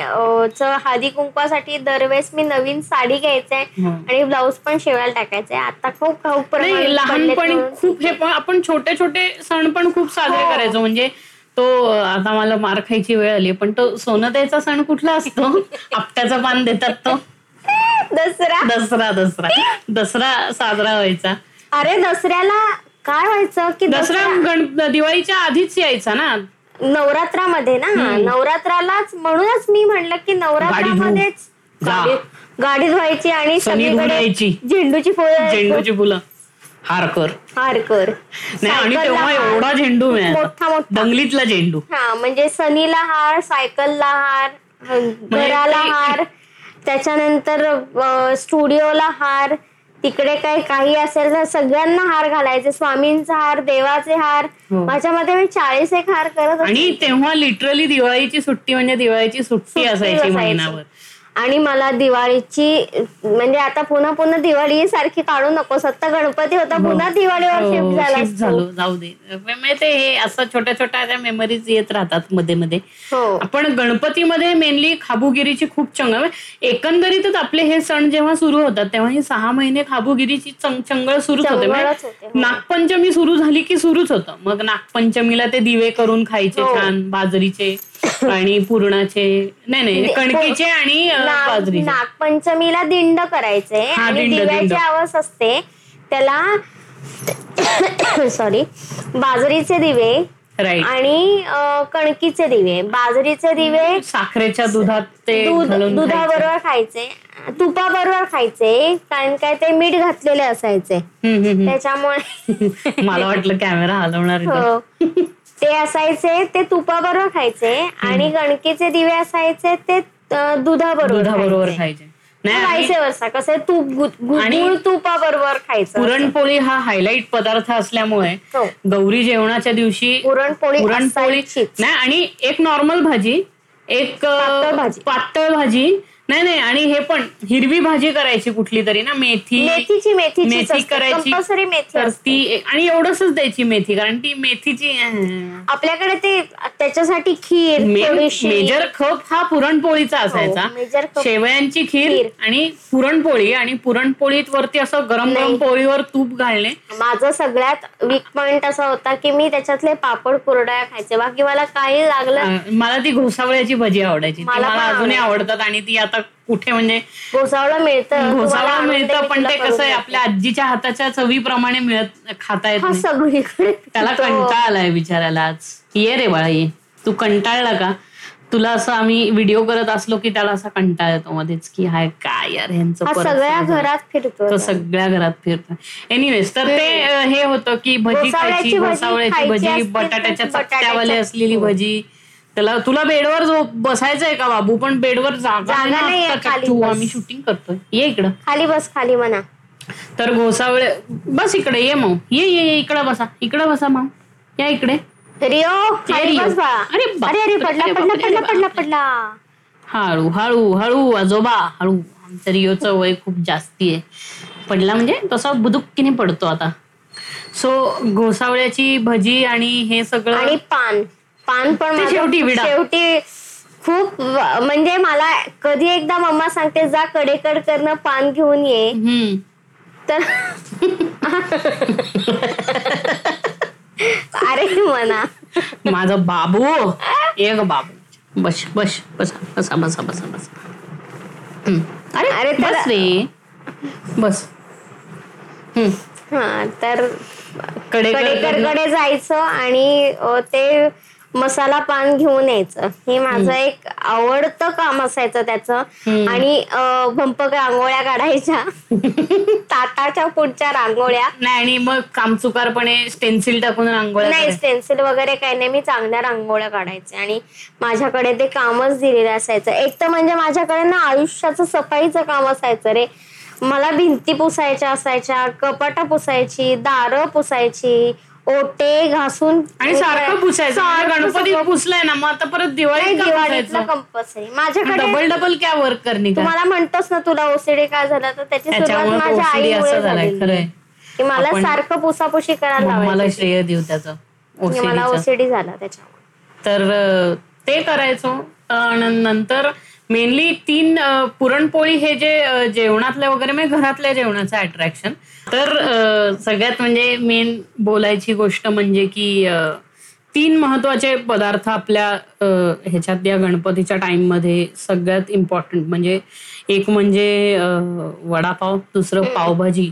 च हळदी कुंकवासाठी दरवेळेस मी नवीन साडी घ्यायचंय हो. आणि ब्लाऊज पण शिवायला टाकायचंय आता खूप खूप लहानपणी. खूप हे पण आपण छोटे छोटे सण पण खूप साजरे. करायचो म्हणजे तो आता मला मार खायची वेळ आली पण तो सोनं द्यायचा सण कुठला असतो आपट्याचं पान देतात तो दसरा? दसरा दसरा. दसरा साजरा व्हायचा. अरे दसऱ्याला काय व्हायचं की दसरा गण दिवाळीच्या आधीच यायचा ना. नवरात्रामध्ये ना? नवरात्रालाच म्हणूनच मी म्हणलं की नवरात्रामध्येच जा. गाडी गाडी धुवायची आणि सनी सगळीकडे. झेंडूची फुलं झेंडूची फुलं. हारकर हार कर. नाही आणि सायकलला तेव्हा हार. एवढा झेंडू मोठा मिळाला. मोठा दंगलीतला झेंडू. हा म्हणजे सनीला हार सायकलला हार घराला ते- हार त्याच्यानंतर स्टुडिओला हार तिकडे काही काही असेल तर सगळ्यांना हार घालायचे स्वामींचा हार देवाचे हार हो. माझ्या मते मी चाळीस एक हार करत होते. आणि तेव्हा लिटरली दिवाळीची सुट्टी म्हणजे दिवाळीची सुट्टी असायची. महिनाभर आणि मला दिवाळीची म्हणजे आता पुन्हा पुन्हा दिवाळी सारखी काढू नको. सत्ता गणपती होता पुन्हा दिवाळीवर हो, शिफ्ट झाला असतो. झालो. जाऊ दे. ते हे असं छोट्या छोट्या मेमरीज येत राहतात मध्ये मध्ये. हो. आपण गणपतीमध्ये मेनली खाबुगिरीची खूप चंगळ एकंदरीतच आपले हे सण जेव्हा सुरू होतात तेव्हा हे सहा महिने खाबुगिरीची चंग- चंगळ सुरूच होते हो. नागपंचमी सुरू झाली की सुरूच होतं. मग नागपंचमीला ते दिवे करून खायचे हो. छान बाजरीचे. आणि पुरणाचे नाही नाही कणकीचे आणि नागपंचमीला दिंड करायचे. हा, आणि दिंड, दिव्याची. आवस असते. त्याला सॉरी बाजरीचे दिवे राईट आणि अ, कणकीचे दिवे. बाजरीचे दिवे साखरेच्या दुधात ते दूध घालून खायचे. दुधाबरोबर खायचे. तुपाबरोबर खायचे. कारण काय ते मीठ घातलेले असायचे. हम्म, हम्म, हम्म. त्याच्यामुळे मला वाटलं कॅमेरा हलवणार. हो. ते असायचे ते तुपाबरोबर खायचे आणि कणकीचे दिवे असायचे ते दुधाबरोबर दुधाबरोबर खायचे. नाही कसं तूप आणि तुपाबरोबर खायचं पुरणपोळी हा हायलाइट पदार्थ असल्यामुळे हो. गौरी जेवणाच्या दिवशी पुरणपोळी पुरणपोळी. नाही आणि एक नॉर्मल भाजी एक पातळ भाजी. नाही नाही आणि हे पण हिरवी भाजी करायची कुठली तरी ना मेथी मेथीची मेथीची मेथी करायची मेथी तर. ती आणि एवढंच द्यायची मेथी कारण ती मेथीची आपल्याकडे ते त्याच्यासाठी खीर मेजर खप हा पुरणपोळीचा असायचा हो, खप. शेवयांची खीर. आणि पुरणपोळी आणि पुरणपोळीत वरती असं गरम गरम. पोळीवर तूप घालणे माझं सगळ्यात वीक पॉइंट असा होता की मी त्याच्यातले पापड कुरड्या खायचे बाकी मला काही लागलं मला ती घोसावळ्याची भजी आवडायची मला अजूनही. आवडतात आणि ती आता कुठे म्हणजे घोसावळं मिळतं घोसावळा मिळतं पण ते कसं आहे. आपल्या आजीच्या हाताच्या चवीप्रमाणे मिळत खाता येत हा सगळीकडे त्याला. कंटाळा आलाय बिचारायला आज ये रे बाळा ये तू कंटाळला का तुला असं आम्ही व्हिडिओ करत असलो की त्याला असा कंटाळा येतो मध्येच की हाय काय यार ह्यांचं सगळ्या. घरात फिरतो सगळ्या घरात फिरतो एनिवेज तर ते हे होतं की भजी खायची भजी घोसावळ्याची भजी बटाट्याच्या चपट्यावाले असलेली. भजी त्याला तुला बेडवर बसायचंय का बाबू? पण बेडवर जागा नाही. आम्ही शूटिंग करतोय. ये इकडं. खाली बस खाली म्हणा. तर घोसावळे बस इकडे ये मग. ये ये इकडे बसा. इकडे बसा मग. या इकडे. रिओ अरे अरे पडला पडला पडला पडला. पडला. हळू हळू हळू आजोबा. हळू. आमच्या रिओचं वय खूप जास्ती आहे. पडला म्हणजे? तसा बुदुक्कीने पडतो आता. सो घोसावळ्याची भजी आणि हे सगळं आणि पान. पान पण शेवटी. शेवटी खूप म्हणजे मला कधी एकदा मम्मा सांगते जा कडेकड करणं पान घेऊन ये. तर अरे म्हणा माझा बाबू एक बाबू. बस बस बसा बसा बसा बसा बसा. अरे अरे बस रे. बस. हम्म. हा तर कडे कडेकडकडे जायचं आणि ते मसाला पान घेऊन यायचं. हे माझं एक आवडतं काम असायचं त्याचं. आणि अ, भंपक रांगोळ्या काढायच्या. ताटाच्या पुढच्या रांगोळ्या. नाही आणि मग कामचुकारपणे स्टेन्सिल टाकून रांगोळ्या नाही. स्टेन्सिल वगैरे काही नाही. मी चांगल्या रांगोळ्या काढायचे. आणि माझ्याकडे ते कामच दिलेलं असायचं. एक तर म्हणजे माझ्याकडे ना आयुष्याचं सफाईचं काम असायचं रे. मला भिंती पुसायच्या असायच्या कपाटा पुसायची दारं पुसायची ओटे घासून आणि सारखं पुसायचं. म्हणजे गणपती पुसलाय ना मग आता परत दिवाळीतलं पुसायचं? कंपल्सरी माझ्याकडे डबल डबल क्या वर्क करणे का? तुम्हाला म्हणतोस ना तुला ओसीडी काय झालं तर त्याची सुरुवात त्याच्यामुळे माझ्या आईमुळे असं झालंय झालेली खरंय. की मला आपण- सारखं पुसापुशी करायला मला लावायची. श्रेय देऊ त्याचं की मला. ओसीडी झाला त्याच्यामुळे. तर अ, ते करायचो. आणि नंतर मेनली तीन पुरणपोळी हे जे अ, जेवणातले वगैरे म्हणजे घरातल्या जेवणाचं अट्रॅक्शन तर सगळ्यात म्हणजे मेन बोलायची गोष्ट म्हणजे की तीन महत्त्वाचे पदार्थ आपल्या ह्याच्यात या गणपतीच्या टाइममध्ये सगळ्यात इम्पॉर्टंट म्हणजे एक म्हणजे वडापाव दुसरं पावभाजी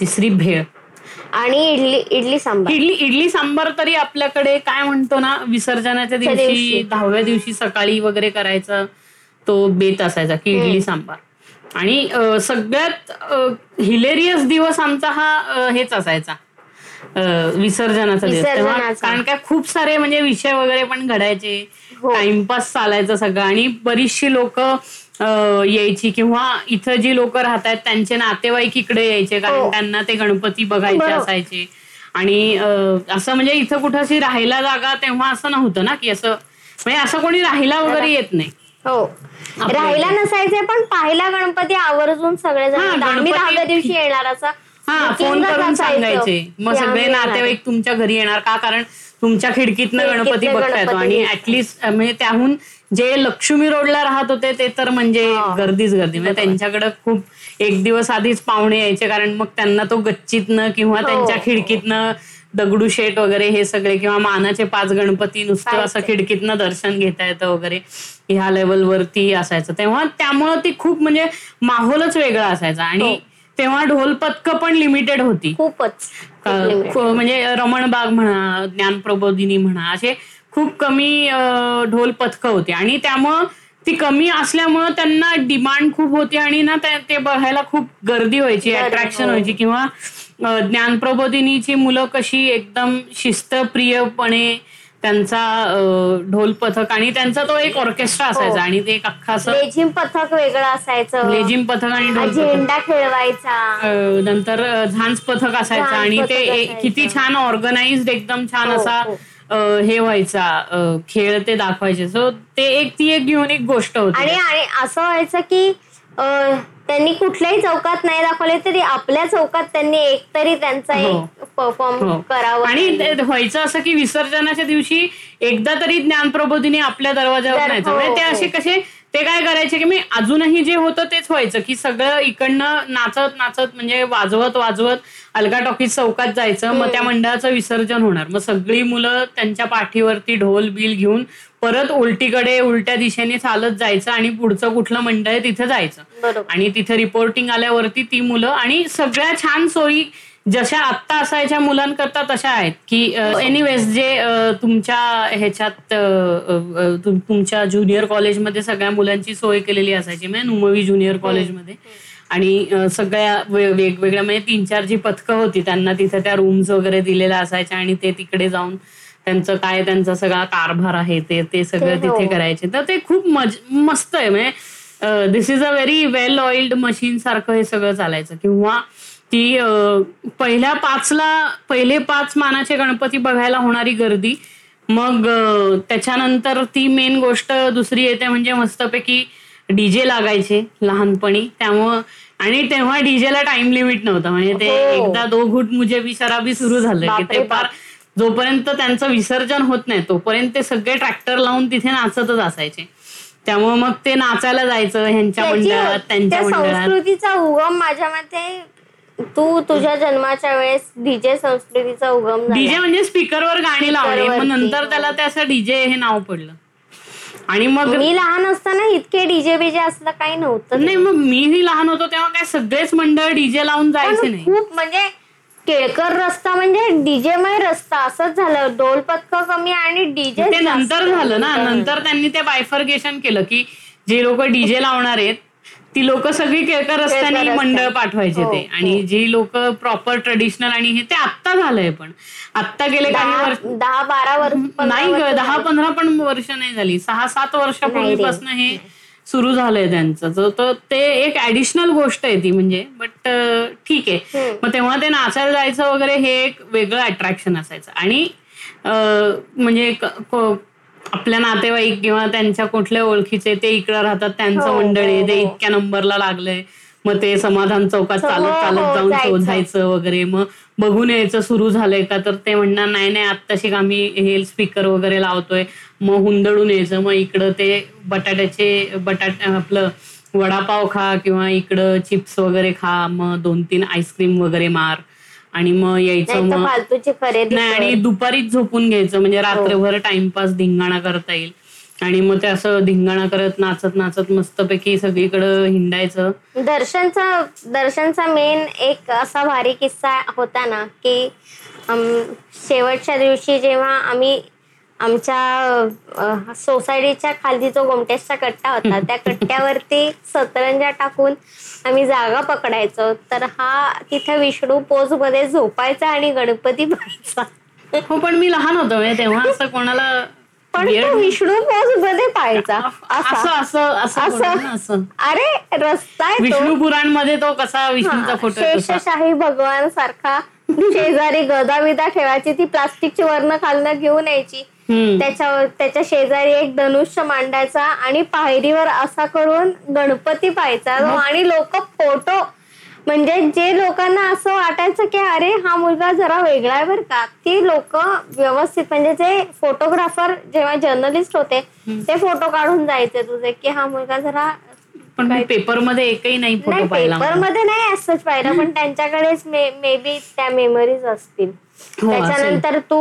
तिसरी भेळ. आणि इडली इडली सांबार. इडली इडली सांबार तरी आपल्याकडे काय म्हणतो ना विसर्जनाच्या दिवशी. दहाव्या दिवशी सकाळी वगैरे करायचा. तो बेत असायचा की इडली सांबार. आणि सगळ्यात हिलेरियस दिवस आमचा हा हेच असायचा. विसर्जनाचा दिवस. तेव्हा. कारण काय खूप सारे म्हणजे विषय वगैरे पण घडायचे. हो. टाइमपास चालायचं सगळं. आणि बरीचशी लोक यायची किंवा इथं जी लोक राहतात त्यांचे नातेवाईक इकडे यायचे कारण हो. त्यांना ते गणपती बघायचे. असायचे. आणि असं म्हणजे इथं कुठं अशी राहायला जागा तेव्हा असं नव्हतं ना की असं म्हणजे असं कोणी राहायला वगैरे येत नाही. हो. राहिला नसायचे पण पाहिला गणपती आवर्जून सगळे जण आम्ही गणपती- दहाव्या दिवशी येणार असं. हा फोन करून सांगायचे. मग सगळे आम्ही. नातेवाईक तुमच्या घरी येणार का? कारण तुमच्या खिडकीतनं गणपती बघता येतो आणि. ऍटलिस्ट म्हणजे त्याहून जे लक्ष्मी रोडला राहत होते ते तर म्हणजे. गर्दीच गर्दी. म्हणजे त्यांच्याकडे खूप एक दिवस आधीच पाहुणे यायचे कारण मग त्यांना तो गच्चीतनं किंवा हो. त्यांच्या खिडकीतनं दगडूशेठ वगैरे हे सगळे किंवा मानाचे पाच गणपती नुसतं असं. खिडकीतनं दर्शन घेता येतं वगैरे ह्या लेवलवरती असायचं तेव्हा त्यामुळं ती खूप म्हणजे माहोलच वेगळा असायचा आणि हो. तेव्हा ढोल पथकं पण लिमिटेड होती खूपच म्हणजे रमणबाग म्हणा ज्ञानप्रबोधिनी म्हणा असे खूप कमी ढोल पथकं होती आणि त्यामुळं ती कमी असल्यामुळं त्यांना डिमांड खूप होती आणि ना ते बघायला खूप गर्दी व्हायची अट्रॅक्शन हो. व्हायची किंवा ज्ञानप्रबोधिनीची मुलं कशी एकदम शिस्तप्रियपणे त्यांचा ढोल पथक आणि त्यांचा तो एक ऑर्केस्ट्रा असायचा हो. आणि ते एक अख्खा लेझिम पथक वेगळं असायचं लेझिम पथक आणि ढोल झेंडा खेळवायचा नंतर झांज पथक असायचं आणि ते असायचं. किती छान ऑर्गनाइज्ड एकदम छान हो, असा हो. हे व्हायचा खेळ ते दाखवायचे सो ते एक ती एक युनिक गोष्ट होती आणि असं व्हायचं की त्यांनी कुठल्याही चौकात नाही दाखवले तरी आपल्या चौकात त्यांनी एक तरी त्यांचा हो. एक परफॉर्म हो. करावं आणि व्हायचं असं की विसर्जनाच्या दिवशी एकदा तरी ज्ञानप्रबोधिनी आपल्या दरवाजावर न्यायचं हो, म्हणजे ते हो. असे कसे ते काय करायचे की मी अजूनही जे होतं तेच व्हायचं की सगळं इकडनं नाचत नाचत म्हणजे वाजवत वाजवत अलगा टॉकीज चौकात जायचं मग त्या मंडळाचं विसर्जन होणार. मग सगळी मुलं त्यांच्या पाठीवरती ढोल बिल घेऊन परत उलटीकडे उलट्या दिशेने चालत जायचं आणि पुढचं कुठलं मंडळ आहे तिथे जायचं. आणि तिथे रिपोर्टिंग आल्यावरती ती मुलं आणि सगळ्या छान सोयी जशा आत्ता असायच्या मुलांकरता तशा आहेत की एनिवेज जे अ, तुमच्या ह्याच्यात तुमच्या ज्युनियर कॉलेजमध्ये सगळ्या मुलांची सोय केलेली असायची म्हणजे नुमवी ज्युनियर कॉलेजमध्ये आणि अ, सगळ्या वे- वेगवेगळ्या म्हणजे तीन चार जी पथकं होती त्यांना तिथे त्या रूम्स वगैरे दिलेल्या असायच्या आणि ते तिकडे जाऊन त्यांचं काय त्यांचा सगळा कारभार आहे ते ते सगळं हो. तिथे करायचे. तर ते खूप मज मस्त आहे म्हणजे this is a very well oiled machine सारखं हे सगळं चालायचं. किंवा ती अ, पहिल्या पाचला पहिले पाच मानाचे गणपती बघायला होणारी गर्दी. मग त्याच्यानंतर ती मेन गोष्ट दुसरी येते म्हणजे मस्तपैकी डीजे लागायचे लहानपणी. त्यामुळं आणि तेव्हा डीजेला टाइम लिमिट नव्हतं. म्हणजे ते हो. एकदा दो घुट मुझे भी शराबी सुरू झालं. की ते फार जोपर्यंत त्यांचं विसर्जन होत नाही तोपर्यंत ते सगळे ट्रॅक्टर लावून तिथे नाचतच असायचे. त्यामुळे मग ते नाचायला जायचं ह्यांच्या मंडळात त्यांच्या त्या मंडळात. संस्कृतीचा उगम माझ्या मते तू तुझ्या जन्माच्या वेळेस डीजे संस्कृतीचा उगम डीजे म्हणजे स्पीकरवर गाणी लावणे. मग. नंतर त्याला ते असं डीजे हे नाव पडलं. आणि मग मी लहान असताना इतके डीजे बीजे असलं काही नव्हतं. नाही मग मीही लहान होतो तेव्हा काय सगळेच मंडळ डीजे लावून जायचे नाही. खूप म्हणजे केळकर रस्ता म्हणजे डीजेमय रस्ता. असंच झालं. ढोल पथक कमी आणि डीजे ते नंतर झालं ना. नंतर त्यांनी ते बायफर्गेशन केलं की जे लोक डीजे लावणार आहेत ती लोक सगळी केळकर रस्त्याने मंडळ. पाठवायचे हो, ते. आणि जी लोक प्रॉपर ट्रेडिशनल आणि हे ते आत्ता झालंय पण. आत्ता गेले काही दहा वर्ष दहा बारा वर्ष नाही ग दहा. पंधरा पण वर्ष नाही झाली. सहा सात वर्षापूर्वीपासून हे सुरू झालंय त्यांचं. तर- ते एक ऍडिशनल गोष्ट आहे ती म्हणजे. बट ठीक आहे. मग तेव्हा ते नाचायला जायचं वगैरे हे एक वेगळं अट्रॅक्शन असायचं. आणि म्हणजे आपल्या नातेवाईक किंवा त्यांच्या कुठल्या ओळखीचे ते इकडं राहतात त्यांचं हो, मंडळ आहे ते हो, हो. इतक्या नंबरला लागलंय मग ते समाधान चौकात हो, चालत चालत हो, जाऊन. शोधायचं वगैरे. मग बघून यायचं सुरू झालंय का? तर ते म्हणणार नाही नाही आत्ताशी आम्ही हे स्पीकर वगैरे लावतोय. मग हुंदडून यायचं. मग इकडं ते बटाट्याचे बटाट आपलं वडापाव खा किंवा इकडं चिप्स वगैरे खा. मग दोन तीन आईस्क्रीम वगैरे मार. आणि मग यायचं मग फालतूची खरेदी नाही. आणि दुपारीच झोपून घ्यायचं. म्हणजे रात्रभर टाइमपास धिंगाणा करता येईल. आणि मग ते असं धिंगाणा करत नाचत नाचत मस्तपैकी सगळीकडं हिंडायचं. दर्शनचा दर्शनचा मेन एक असा भारी किस्सा होता ना की शेवटच्या दिवशी जेव्हा आम्ही आमच्या सोसायटीच्या खाली जो गोमटेसचा कट्टा होता त्या कट्ट्यावरती सतरंजा टाकून आम्ही जागा पकडायचो. तर हा तिथे विष्णू पोजमध्ये झोपायचा आणि गणपती पाहायचा हो पण मी लहान होतो तेव्हा असं कोणाला पण तो विष्णू पोजमध्ये पाहायचा. असं. असा अरे रस्ता विष्णू पुराणमध्ये तो कसा विष्णूचा फोटो. शेषशाही भगवान सारखा शेजारी गदा बिदा ठेवायची ती प्लास्टिकची वर्ण खालनं घेऊन यायची. त्याच्यावर त्याच्या शेजारी एक धनुष्य मांडायचा आणि पायरीवर असा करून गणपती पाहायचा. आणि लोक फोटो म्हणजे जे लोकांना असं वाटायचं की अरे हा मुलगा जरा वेगळा आहे बरं का. ती लोक व्यवस्थित म्हणजे जे फोटोग्राफर जेव्हा जर्नलिस्ट होते ते फोटो काढून जायचे तुझे की हा मुलगा जरा पण मी पेपरमध्ये एकही नाही फोटो पेपरमध्ये नाही असंच पाहिलं पण त्यांच्याकडेच मे बी त्या मेमरीज असतील. हो, त्याच्यानंतर तू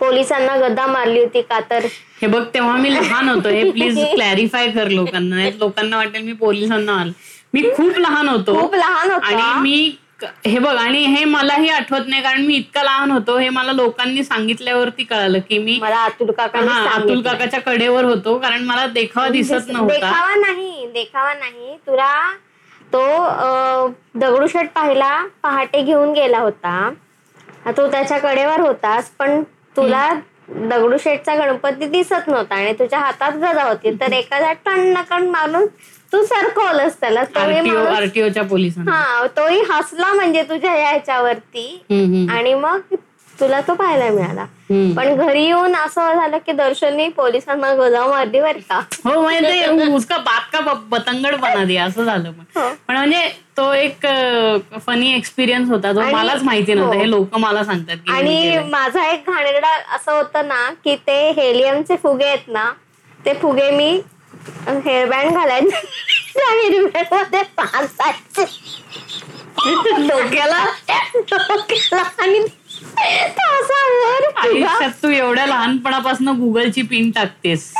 पोलिसांना गदा मारली होती का तर? हे बघ तेव्हा मी लहान होतो. हे प्लीज क्लॅरिफाय कर लोकांना. लोकांना वाटेल मी पोलिसांना आल. मी खूप लहान होतो. खूप लहान होता. आणि मी हे बघ आणि हे मलाही आठवत नाही कारण मी इतका लहान होतो. हे मला लोकांनी सांगितल्यावरती कळालं की मी मला अतुल काकांनी हा अतुल. काकाच्या कडेवर होतो कारण मला देखावा दिसत नव्हता. देखावा नाही देखावा नाही. तुला तो दगडूशेठ पाहिला पहाटे घेऊन गेला होता. तो त्याच्या कडेवर होतास पण तुला दगडूशेठचा गणपती दिसत नव्हता आणि तुझ्या हातात गदा होती. तर एखादा टण कण मारून तू सरकवलंस त्याला. तोही आरटीओ माणूस आरटीओच्या पोलिसांना. हा तोही हसला म्हणजे तुझ्या याच्यावरती आणि मग तुला तो पाहायला मिळाला. पण घरी येऊन असं झालं की दर्शननी पोलिसांना गजा मारली बर का हो म्हणजे ते उसका बात का पतंगड बना दिया असं झालं पण हो. पण म्हणजे तो एक फनी एक्सपिरियन्स होता जो आणि- मलाच माहिती नव्हता हो. हे लोक मला सांगतात आणि. माझा एक घाणेरडा असं होतं ना की ते हेलियमचे फुगे आहेत ना ते फुगे मी हेअरबँड घालायचे त्या हेअरबँडमध्ये पाचायचे डोक्याला डोक्याला आणि तो. आयुष्यात तू एवढ्या लहानपणापासून गुगलची पिन टाकतेस.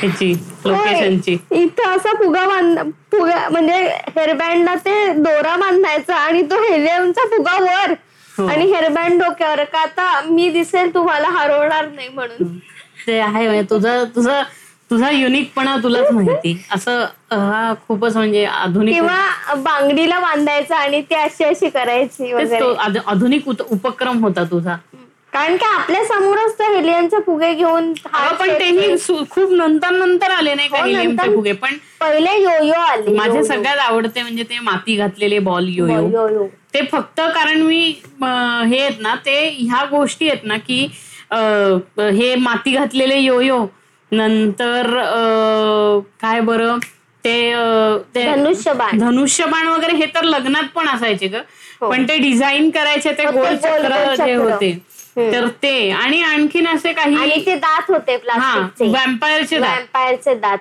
ह्याची लोकेशनची. इथं असा फुगा बांध फुगा म्हणजे हेअरबँडला ते दोरा बांधायचा आणि तो हेलियमचा फुगा वर. हो. आणि हेअरबँड डोक्यावर का आता मी दिसेल तुम्हाला हरवणार नाही म्हणून. ते आहे म्हणजे तुझा तुझा तुझा युनिकपणा तुलाच माहिती. असं हा खूपच म्हणजे आधुनिक किंवा बांगडीला बांधायचं आणि ती अशी अशी करायची तेच वगैरे. तो आध- आधुनिक उत- उपक्रम होता तुझा. कारण की आपल्या समोरच तो हेलियनचे फुगे घेऊन अगं, heart पण shape तेही सु- खूप नंतर नंतर आले नाही का हो, हिलियमचे नंतर- फुगे. पण पहिले योयो आले माझे. सगळ्यात आवडते म्हणजे ते माती घातलेले बॉल योयो. yo-yo. ते फक्त कारण मी अं, हे आहेत ना ते ह्या गोष्टी आहेत ना की अं, हे माती घातलेले योयो नंतर काय बरं ते धनुष्यबाण धनुष्यबाण वगैरे हे तर लग्नात पण असायचे ग हो. पण ते डिझाईन करायचे ते गोल चक्र जे. होते तर ते आणि आणखीन असे काही ते दात होते हा वॅम्पायरचे दात वॅम्पायरचे दात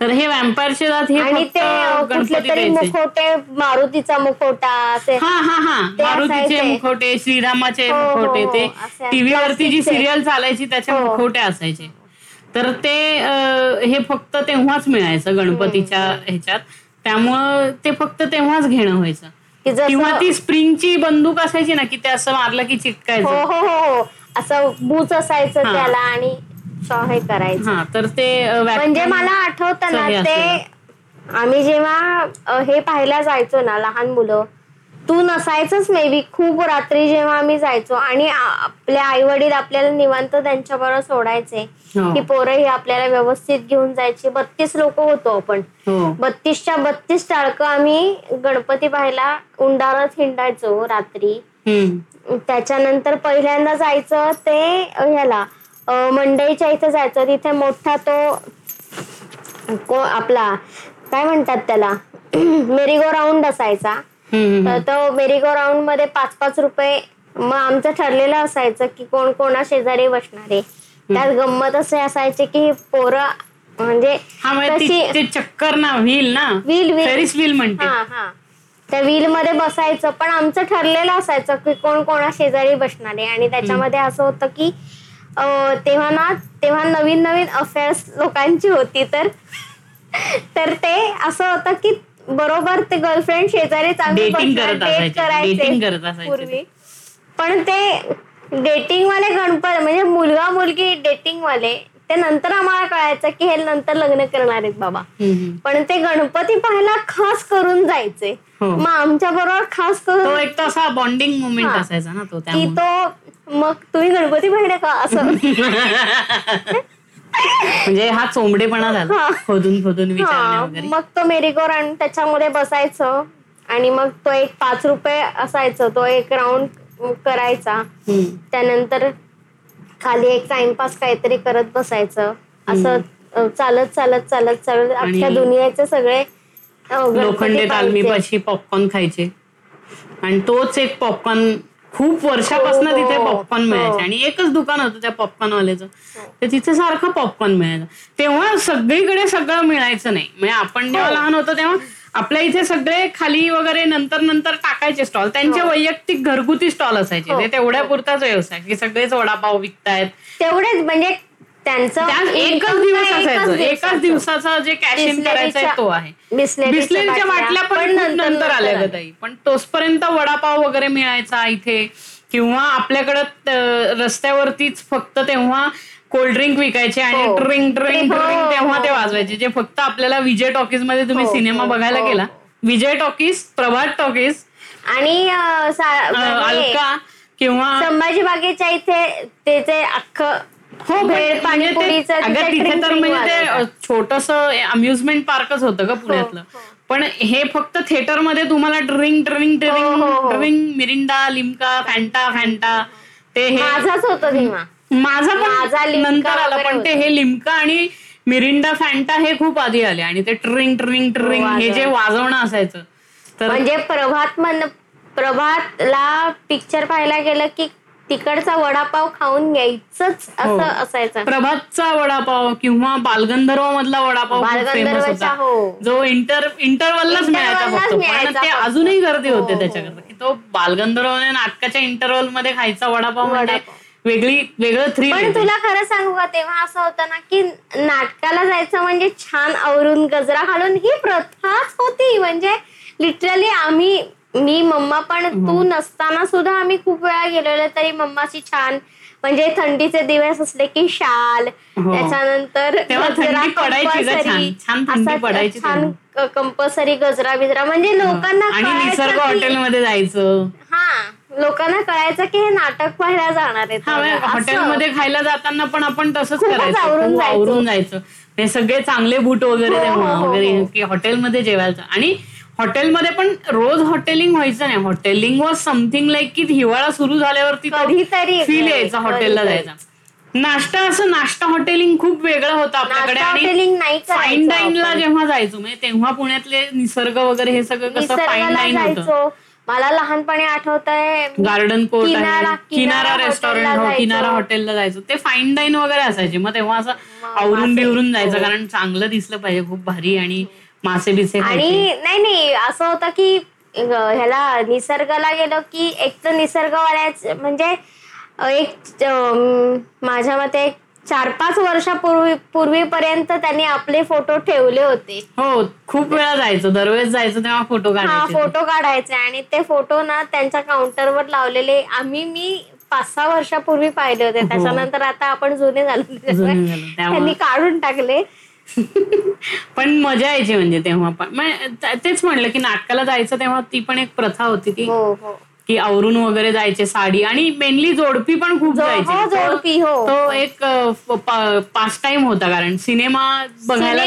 तर हे वॅम्पायरचे दात हे आणि ते कुठले तरी मुखवटे मारुतीचा मुखवटा असे हा हा हा मारुतीचे. मुखवटे श्रीरामाचे हो, हो, मुखवटे हो. ते असे टीव्हीवरती जी. सिरियल चालायची त्याच्या. मुखवटे असायचे तर ते हे फक्त तेव्हाच मिळायचं गणपतीच्या ह्याच्यात. त्यामुळं ते फक्त तेव्हाच घेणं व्हायचं. किंवा ती स्प्रिंगची बंदूक असायची ना की ते असं मारलं की हो चिटकायचं. हो हो हो असं बूच असायचं हा. त्याला आणि हे करायचं. हा तर ते म्हणजे मला आठवतं ना हे ते. आम्ही जेव्हा हे पाहायला जायचो ना लहान मुलं तू नसायचंच मे बी खूप रात्री जेव्हा आम्ही जायचो आणि आपले आई वडील आपल्याला निवांत त्यांच्याबरोबर सोडायचे हो. की पोरं ही आपल्याला व्यवस्थित घेऊन जायची. बत्तीस लोक होतो आपण. हो. बत्तीसच्या बत्तीस टाळकं आम्ही गणपती पाहायला उंडारत हिंडायचो रात्री. त्याच्यानंतर पहिल्यांदा जायचं ते ह्याला मंडईच्या इथे जायचं. तिथे मोठा तो आपला काय म्हणतात त्याला? मेरीगो राऊंड असायचा. तर. तो मेरीगो राऊंडमध्ये पाच पाच रुपये मग आमचं ठरलेलं असायचं की कोण कोणा शेजारी बसणारे त्यात गंमत असे असायचे की पोरं म्हणजे म्हणजे तशी चक्कर ना व्हील ना? Wheel wheel. फेरिस व्हील म्हणते. हा हा. त्या व्हील मध्ये बसायचं पण आमचं ठरलेलं असायचं की कोण कोणा शेजारी बसणार आहे. आणि त्याच्यामध्ये असं होतं की तेव्हा ना तेव्हा नवीन नवीन अफेअर्स लोकांची होती तर तर ते असं होतं की बरोबर ते गर्लफ्रेंड करत असायचे. पूर्वी पण ते डेटिंग वाले गणपत म्हणजे मुलगा मुलगी डेटिंग वाले ते नंतर आम्हाला कळायचं की हे नंतर लग्न करणार आहेत बाबा. पण ते गणपती पाहायला खास करून जायचे हो. मग आमच्या बरोबर खास करून तो एक तसा बॉन्डिंग मुवमेंट. असायचा ना तो की तो मग तुम्ही गणपती पाहिजे का असं म्हणजे हा चोंबडेपणा झाला. खोदून खोदून विचारणे मग तो मेरीगोर आणि त्याच्यामध्ये बसायचं. आणि मग तो एक पाच रुपये असायचं. तो एक राऊंड करायचा. त्यानंतर खाली एक टाइमपास काहीतरी करत बसायचं. असं चालत चालत चालत चालत अख्ख्या दुनियेचे सगळे लोखंडे. तालमीपाशी पॉपकॉर्न खायचे. आणि तोच एक पॉपकॉर्न खूप वर्षापासून हो, तिथे हो, पॉपकॉर्न हो. मिळायचे. आणि एकच दुकान होतं त्या पॉपकॉर्न वाल्याचं. तर तिथे सारखं पॉपकॉर्न मिळायचं. तेव्हा सगळीकडे सगळं मिळायचं नाही. म्हणजे आपण जेव्हा हो. लहान होतो तेव्हा आपल्या इथे सगळे खाली वगैरे नंतर नंतर टाकायचे स्टॉल त्यांचे वैयक्तिक घरगुती स्टॉल असायचे. हो, ते तेवढ्या पुरताच व्यवसाय. की सगळेच वडापाव विकतायत. तेवढेच म्हणजे त्यांचं एकच दिवस असायचं एकच दिवसाचा. जे कॅश इन करायचा तो आहे. बिस्लेरीच्या बाटल्या. पण नंतर- आल्या ग ताई. पण तोचपर्यंत वडापाव वगैरे मिळायचा इथे. किंवा आपल्याकडं रस्त्यावरतीच फक्त तेव्हा कोल्ड्रिंक विकायचे आणि हो. ड्रिंक ड्रिंक हो, ड्रिंक तेव्हा ते हो. वाजवायचे. जे फक्त आपल्याला विजय टॉकीजमध्ये तुम्ही सिनेमा बघायला गेला. विजय टॉकीज प्रभात टॉकीज आणि म्हणजे अलका किंवा संभाजी बागेच्या इथे त्याचे अख्खं हो वाजायचं. छोटस अम्युजमेंट पार्कच होतं का पुण्यातलं हो. पण हे फक्त थिएटरमध्ये तुम्हाला ड्रिंक ड्रिंक हो, हो, ड्रिंक हो. Drink Mirinda Limca Fanta Fanta ते हे माझाच होतं माझा पण नंतर आला पण ते हे लिमका आणि मिरिंडा फॅन्टा हे खूप आधी आले आणि ते ट्रिंग ट्रिंग ट्रिंग हे जे वाजवणं असायचं तर म्हणजे प्रभात मन प्रभातला पिक्चर पाहायला गेलं की तिकडचा वडापाव खाऊन घ्यायचंच हो. असं असायचं प्रभातचा वडापाव किंवा बालगंधर्व मधला वडापाव बालगंधर्वचा, होता हो. जो इंटर इंटरवललाच मिळायचा फक्त ते. अजूनही गर्दी हो, होते. त्याच्याकरता की तो बालगंधर्व नाटकाच्या इंटरवलमध्ये खायचा वडापाव म्हणजे. वेगळी वेगळं थ्री पण तुला खरं सांगू का तेव्हा असं होतं ना की नाटकाला जायचं म्हणजे छान आवरून गजरा घालून ही प्रथाच होती म्हणजे लिटरली आम्ही मी मम्मा पण तू नसताना सुद्धा आम्ही खूप वेळा गेलेलो तरी मम्माची छान म्हणजे थंडीचे दिवस असले की शाल हो. त्याच्यानंतर छान. कंपल्सरी गजरा बिजरा म्हणजे लोकांना आणि कळायचं निसर्ग हॉटेलमध्ये जायचं हा लोकांना कळायचं की हे नाटक पाहायला जाणार हा असं. हॉटेलमध्ये खायला जाताना पण आपण तसंच करायचं आवरून जायचो. हे सगळे चांगले बूट वगैरे हो, हो, हो, वगैरे हो. की हॉटेलमध्ये जेवायचं आणि हॉटेलमध्ये पण रोज हॉटेलिंग व्हायचं नाही हॉटेलिंग वॉज समथिंग लाईक की हिवाळा सुरू झाल्यावरती कधीतरी फील यायचा हॉटेलला. जायचा नाश्ता असं नाश्ता हॉटेलिंग खूप वेगळं होतं आपल्याकडे आणि फाईन डाईनला. जेव्हा जायचो म्हणजे तेव्हा पुण्यातले निसर्ग वगैरे हे सगळं कसं फाईन डाईन होतं मला लहानपणी आठवत आहे गार्डन कोर्ट किनारा- आहे किनारा किनारा रेस्टॉरंट हॉटेलला हो जायचो. किनारा हॉटेलला जायचो ते फाईन डाईन वगैरे असायचे मग तेव्हा असं आवरून. बिवरून जायचं हो. कारण चांगलं दिसलं पाहिजे खूप भारी आणि मासे बिसे. आणि नाही नाही असं होतं की ह्याला निसर्गाला गेलो की एक तर निसर्गवाल्याच म्हणजे एक माझ्या मते चार पाच वर्षापूर्वी पूर्वीपर्यंत त्यांनी आपले फोटो ठेवले होते. हो खूप वेळा जायचो. दरवेळेस जायचो तेव्हा फोटो हा काढायचे. फोटो काढायचे. आणि ते फोटो ना त्यांच्या काउंटरवर लावलेले आम्ही मी पाच सहा वर्षापूर्वी पाहिले होते. त्याच्यानंतर आता आपण जुने झालो. हो. त्यांनी काढून टाकले. पण मजा यायची म्हणजे तेव्हा पण त- तेच म्हणलं की नाटकाला जायचं तेव्हा ती पण एक प्रथा होती की हो हो की आवरून वगैरे जायचे साडी आणि मेनली जोडपी पण खूप जायचे तो- जोडपी, हो. तो एक पास टाइम होता कारण सिनेमा बघायला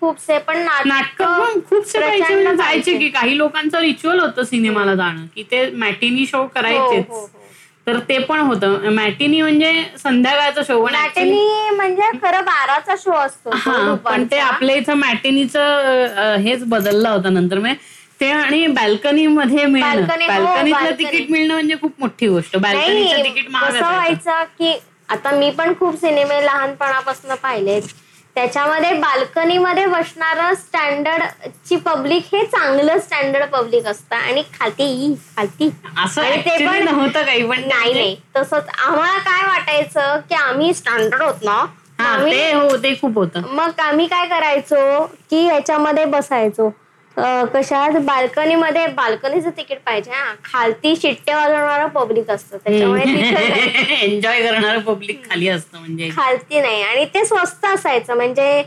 खूपसे पण नाटक खूपसे म्हणजे जायचे. की काही लोकांचं रिच्युअल होतं सिनेमाला जाणं की ते मॅटिनी शो हो, करायचेच. तर ते पण होतं मॅटिनी म्हणजे संध्याकाळचा शो मॅटेनी म्हणजे खरं बाराचा शो असतो हा पण ते. आपल्या इथं मॅटिनीचं हेच बदललं होतं नंतर म्हणजे ते आणि बाल्कनी मध्ये मिळणं हो, बाल्कनीतलं balcony. तिकीट मिळणं म्हणजे खूप मोठी गोष्ट बाल्कनीचं तिकीट महाग असायचं. व्हायचं की आता मी पण खूप सिनेमे लहानपणापासून पाहिलेत त्याच्यामध्ये बाल्कनीमध्ये बसणारं स्टँडर्ड ची पब्लिक हे चांगलं स्टँडर्ड पब्लिक असतं. आणि खाती खाती. असं ते पण- नव्हतं काही पण नाही नाही. तसंच आम्हाला काय वाटायचं की आम्ही स्टँडर्ड होत ना आम्ही ते हो ते खूप होतं. मग आम्ही काय करायचो की ह्याच्यामध्ये बसायचो. कशात? बाल्कनीमध्ये. बाल्कनीचं तिकीट पाहिजे हा. खालती शिट्टे वाजवणारं पब्लिक असतं. त्याच्यामुळे तिथे. एन्जॉय करणार पब्लिक खाली असतं म्हणजे. खालती नाही. आणि ते स्वस्त असायचं. म्हणजे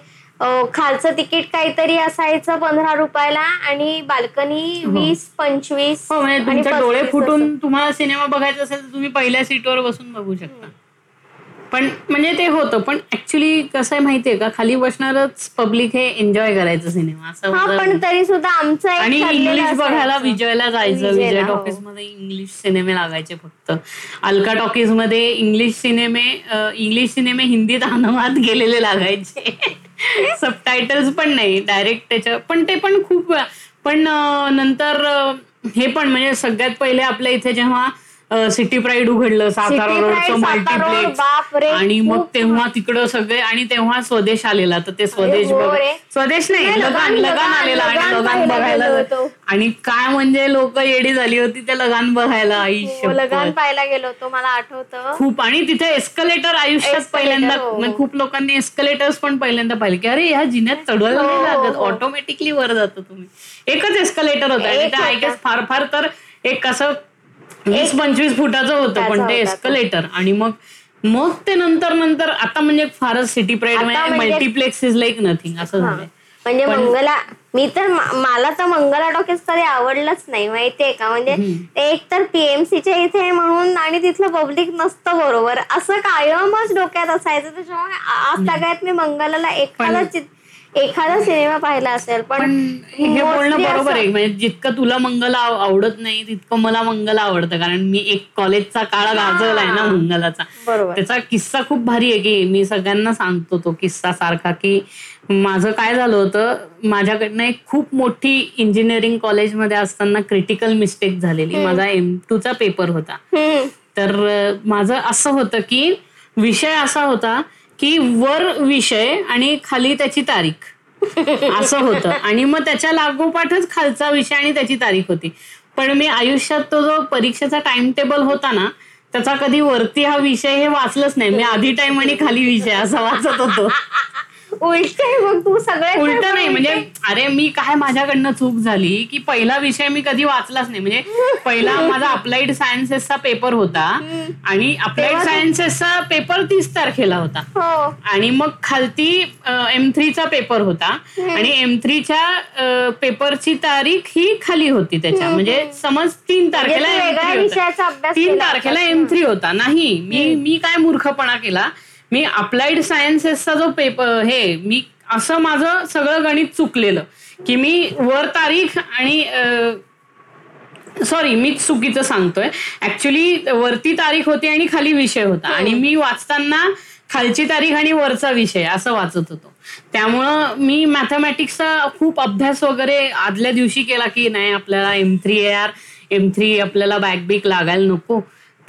खालचं तिकीट काहीतरी असायचं पंधरा रुपयाला आणि बाल्कनी वीस पंचवीस हो म्हणजे डोळे 35 फुटून. तुम्हाला सिनेमा बघायचा असेल तर तुम्ही पहिल्या सीटवर बसून बघू शकता. पण म्हणजे ते होतं. पण ऍक्च्युली कसं आहे माहितीये का? खाली बसणारच पब्लिक हे एन्जॉय करायचं सिनेमा असं. पण तरी सुद्धा आमचं आणि इंग्लिश बघायला. विजयला जायचं. विजय हो. टॉकीजमध्ये इंग्लिश सिनेमे लागायचे फक्त. अल्का टॉकीजमध्ये इंग्लिश सिनेमे इंग्लिश सिनेमे हिंदीत अनुवाद गेलेले लागायचे. सबटायटल्स पण नाही. डायरेक्ट त्याच्या पण ते पण खूप पण नंतर हे पण म्हणजे सगळ्यात पहिले आपल्या इथे जेव्हा सिटी प्राईड उघडलं सातारा रोडचं मल्टिप्लेक्स आणि मग तेव्हा तिकडं सगळे आणि तेव्हा स्वदेश आलेला तर ते स्वदेश. स्वदेश नाही नाही, लगान लगान, आलेला आणि लगान बघायला. आणि काय म्हणजे लोक येडी झाली होती ते लगान बघायला आई हो, लगान. पाहायला गेलो होतो मला आठवतं खूप आणि तिथे एस्कलेटर आयुष्यात पहिल्यांदा हो. म्हणजे खूप लोकांनी एस्कलेटर्स पण पहिल्यांदा पाहिले की अरे ह्या जिन्यात चढवायला हो, नाही हो, लागत. ऑटोमॅटिकली वर जातो तुम्ही एकच एस्कलेटर होतं आणि एक ते आय फार फार तर एक असं वीस पंचवीस फुटाचं होतं पण ते. एस्कलेटर आणि मग मग ते नंतर नंतर आता म्हणजे फारच सिटी प्राईड म्हणजे- मल्टिप्लेक्स इज लाईक नथिंग असं. झालंय. म्हणजे मंगला मी तर मला तर मंगला टॉकीज कधी आवडलंच नाही माहितीये का? म्हणजे ते एक तर पीएमसीच्या इथे म्हणून आणि तिथलं पब्लिक नसतं बरोबर. असं कायमच डोक्यात असायचं त्याच्यामुळे आज सगळ्यात मी मंगलाला एखादा चित- एखादा सिनेमा पाहिला असेल पण हे बोलणं बरोबर आहे. म्हणजे जितकं तुला मंगल आव- आवडत नाही तितकं मला मंगल आवडतं. कारण मी एक कॉलेजचा काळ गाजवलाय ना मंगलाचा. त्याचा किस्सा खूप भारी आहे की मी सगळ्यांना सांगतो तो किस्सा सारखा की माझं काय झालं होतं माझ्याकडनं एक खूप मोठी इंजिनिअरिंग कॉलेजमध्ये असताना क्रिटिकल मिस्टेक झालेली. माझा एम चा पेपर होता. तर माझं असं होतं की विषय असा होता की वर विषय आणि खाली त्याची तारीख. असं होतं. आणि मग त्याच्या लागोपाठच खालचा विषय आणि त्याची तारीख होती. पण मी आयुष्यात तो जो परीक्षेचा टाइम टेबल होता ना त्याचा कधी वरती हा विषय हे वाचलंच नाही. मी आधी टाइम आणि खाली विषय असा वाचत होतो. उलट मग तू सगळे उलट नाही म्हणजे अरे मी काय माझ्याकडनं चूक झाली की पहिला विषय मी कधी वाचलाच नाही. म्हणजे पहिला माझा अप्लाइड सायन्सेसचा पेपर होता आणि अप्लाइड सायन्सेसचा पेपर तीस तारखेला होता. हो. आणि मग खालती एम थ्रीचा पेपर होता. आणि एम थ्रीच्या पेपरची तारीख ही खाली होती त्याच्या. म्हणजे समज तीन तारखेला तू एम वेगळ्या थ्री विषयाचा होता अभ्यास तीन तारखेला. एम थ्री होता. नाही मी मी काय मूर्खपणा केला? मी अप्लाइड सायन्सेसचा जो पेपर हे मी असं माझं सगळं गणित चुकलेलं. की मी वर तारीख आणि सॉरी मीच चुकीचं सांगतोय. ऍक्च्युली वरती तारीख होती आणि खाली विषय होता. आणि मी वाचताना खालची तारीख आणि वरचा विषय असं वाचत होतो. त्यामुळं मी मॅथमॅटिक्सचा खूप अभ्यास वगैरे आदल्या दिवशी केला की नाही आपल्याला M three R M three आपल्याला बॅक बीक लागायला नको.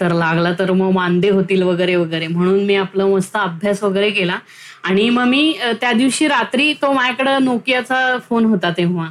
तर लागला तर मग मांदे होतील वगैरे वगैरे. म्हणून मी आपलं मस्त अभ्यास वगैरे केला. आणि मग मी त्या दिवशी रात्री तो माझ्याकडं नोकियाचा फोन होता तेव्हा.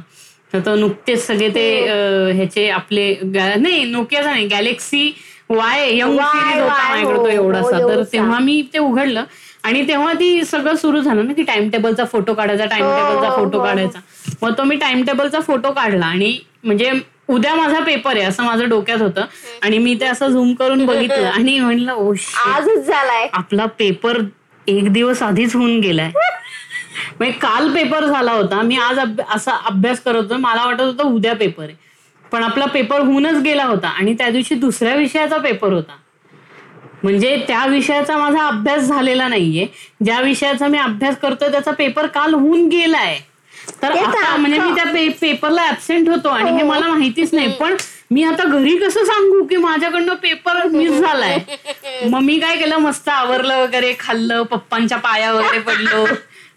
तर तो नुकतेच सगळे ते अ, ह्याचे आपले नाही नोकियाचा नाही गॅलेक्सी वाय यंग सिरीज होता माझ्याकडे तो हो, एवढासा. हो, तर. तेव्हा मी ते उघडलं. आणि तेव्हा ती सगळं सुरू झालं ना की टाइम टेबलचा फोटो काढायचा टाइम टेबलचा हो, फोटो हो. काढायचा. मग तो मी टाइम टेबलचा फोटो काढला. आणि म्हणजे उद्या माझा पेपर आहे असं माझं डोक्यात होतं. आणि मी ते असं झूम करून बघितलं आणि म्हणलं ओ आजच झालाय. आपला पेपर एक दिवस आधीच होऊन गेलाय. म्हणजे काल पेपर झाला होता मी आज असा अभ्यास करत होतो मला वाटत होतं उद्या पेपर आहे. पण आपला पेपर होऊनच गेला होता आणि त्या दिवशी दुसऱ्या विषयाचा पेपर होता. म्हणजे त्या विषयाचा माझा अभ्यास झालेला नाहीये. ज्या विषयाचा मी अभ्यास करतोय त्याचा पेपर काल होऊन गेलाय. तर आता म्हणजे मी हा. त्या पेपरला ऍबसेंट होतो आणि हे मला माहितीच नाही पण मी आता घरी कसं सांगू की माझ्याकडनं पेपर मिस झालाय? मग मी काय केलं मस्त आवरलं वगैरे खाल्लं पप्पांच्या पाया वगैरे पडलो.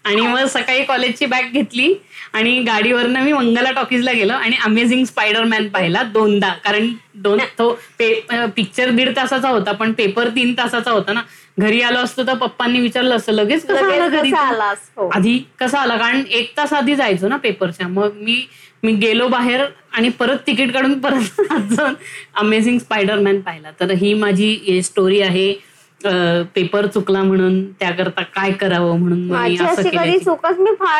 आणि मग सकाळी कॉलेजची बॅग घेतली आणि गाडीवरनं मी मंगला टॉकीजला गेलो आणि अमेझिंग स्पायडरमॅन पाहिला दोनदा. कारण दोन तो पिक्चर दीड तासाचा होता पण पेपर तीन तासाचा होता ना. घरी आलो असतो तर पप्पांनी विचारलं असतं लगेच कसं आला लगेच घरी कसा तू?" आलास? हो. आधी कसा आला? कारण एक तास आधी जायचो ना पेपरच्या मग मी मी गेलो बाहेर आणि परत तिकीट काढून परत जाऊन अमेझिंग स्पायडरमॅन पाहिला. तर ही माझी स्टोरी आहे. पेपर चुकला म्हणून त्याकरता काय करावं म्हणून मी असं केलं.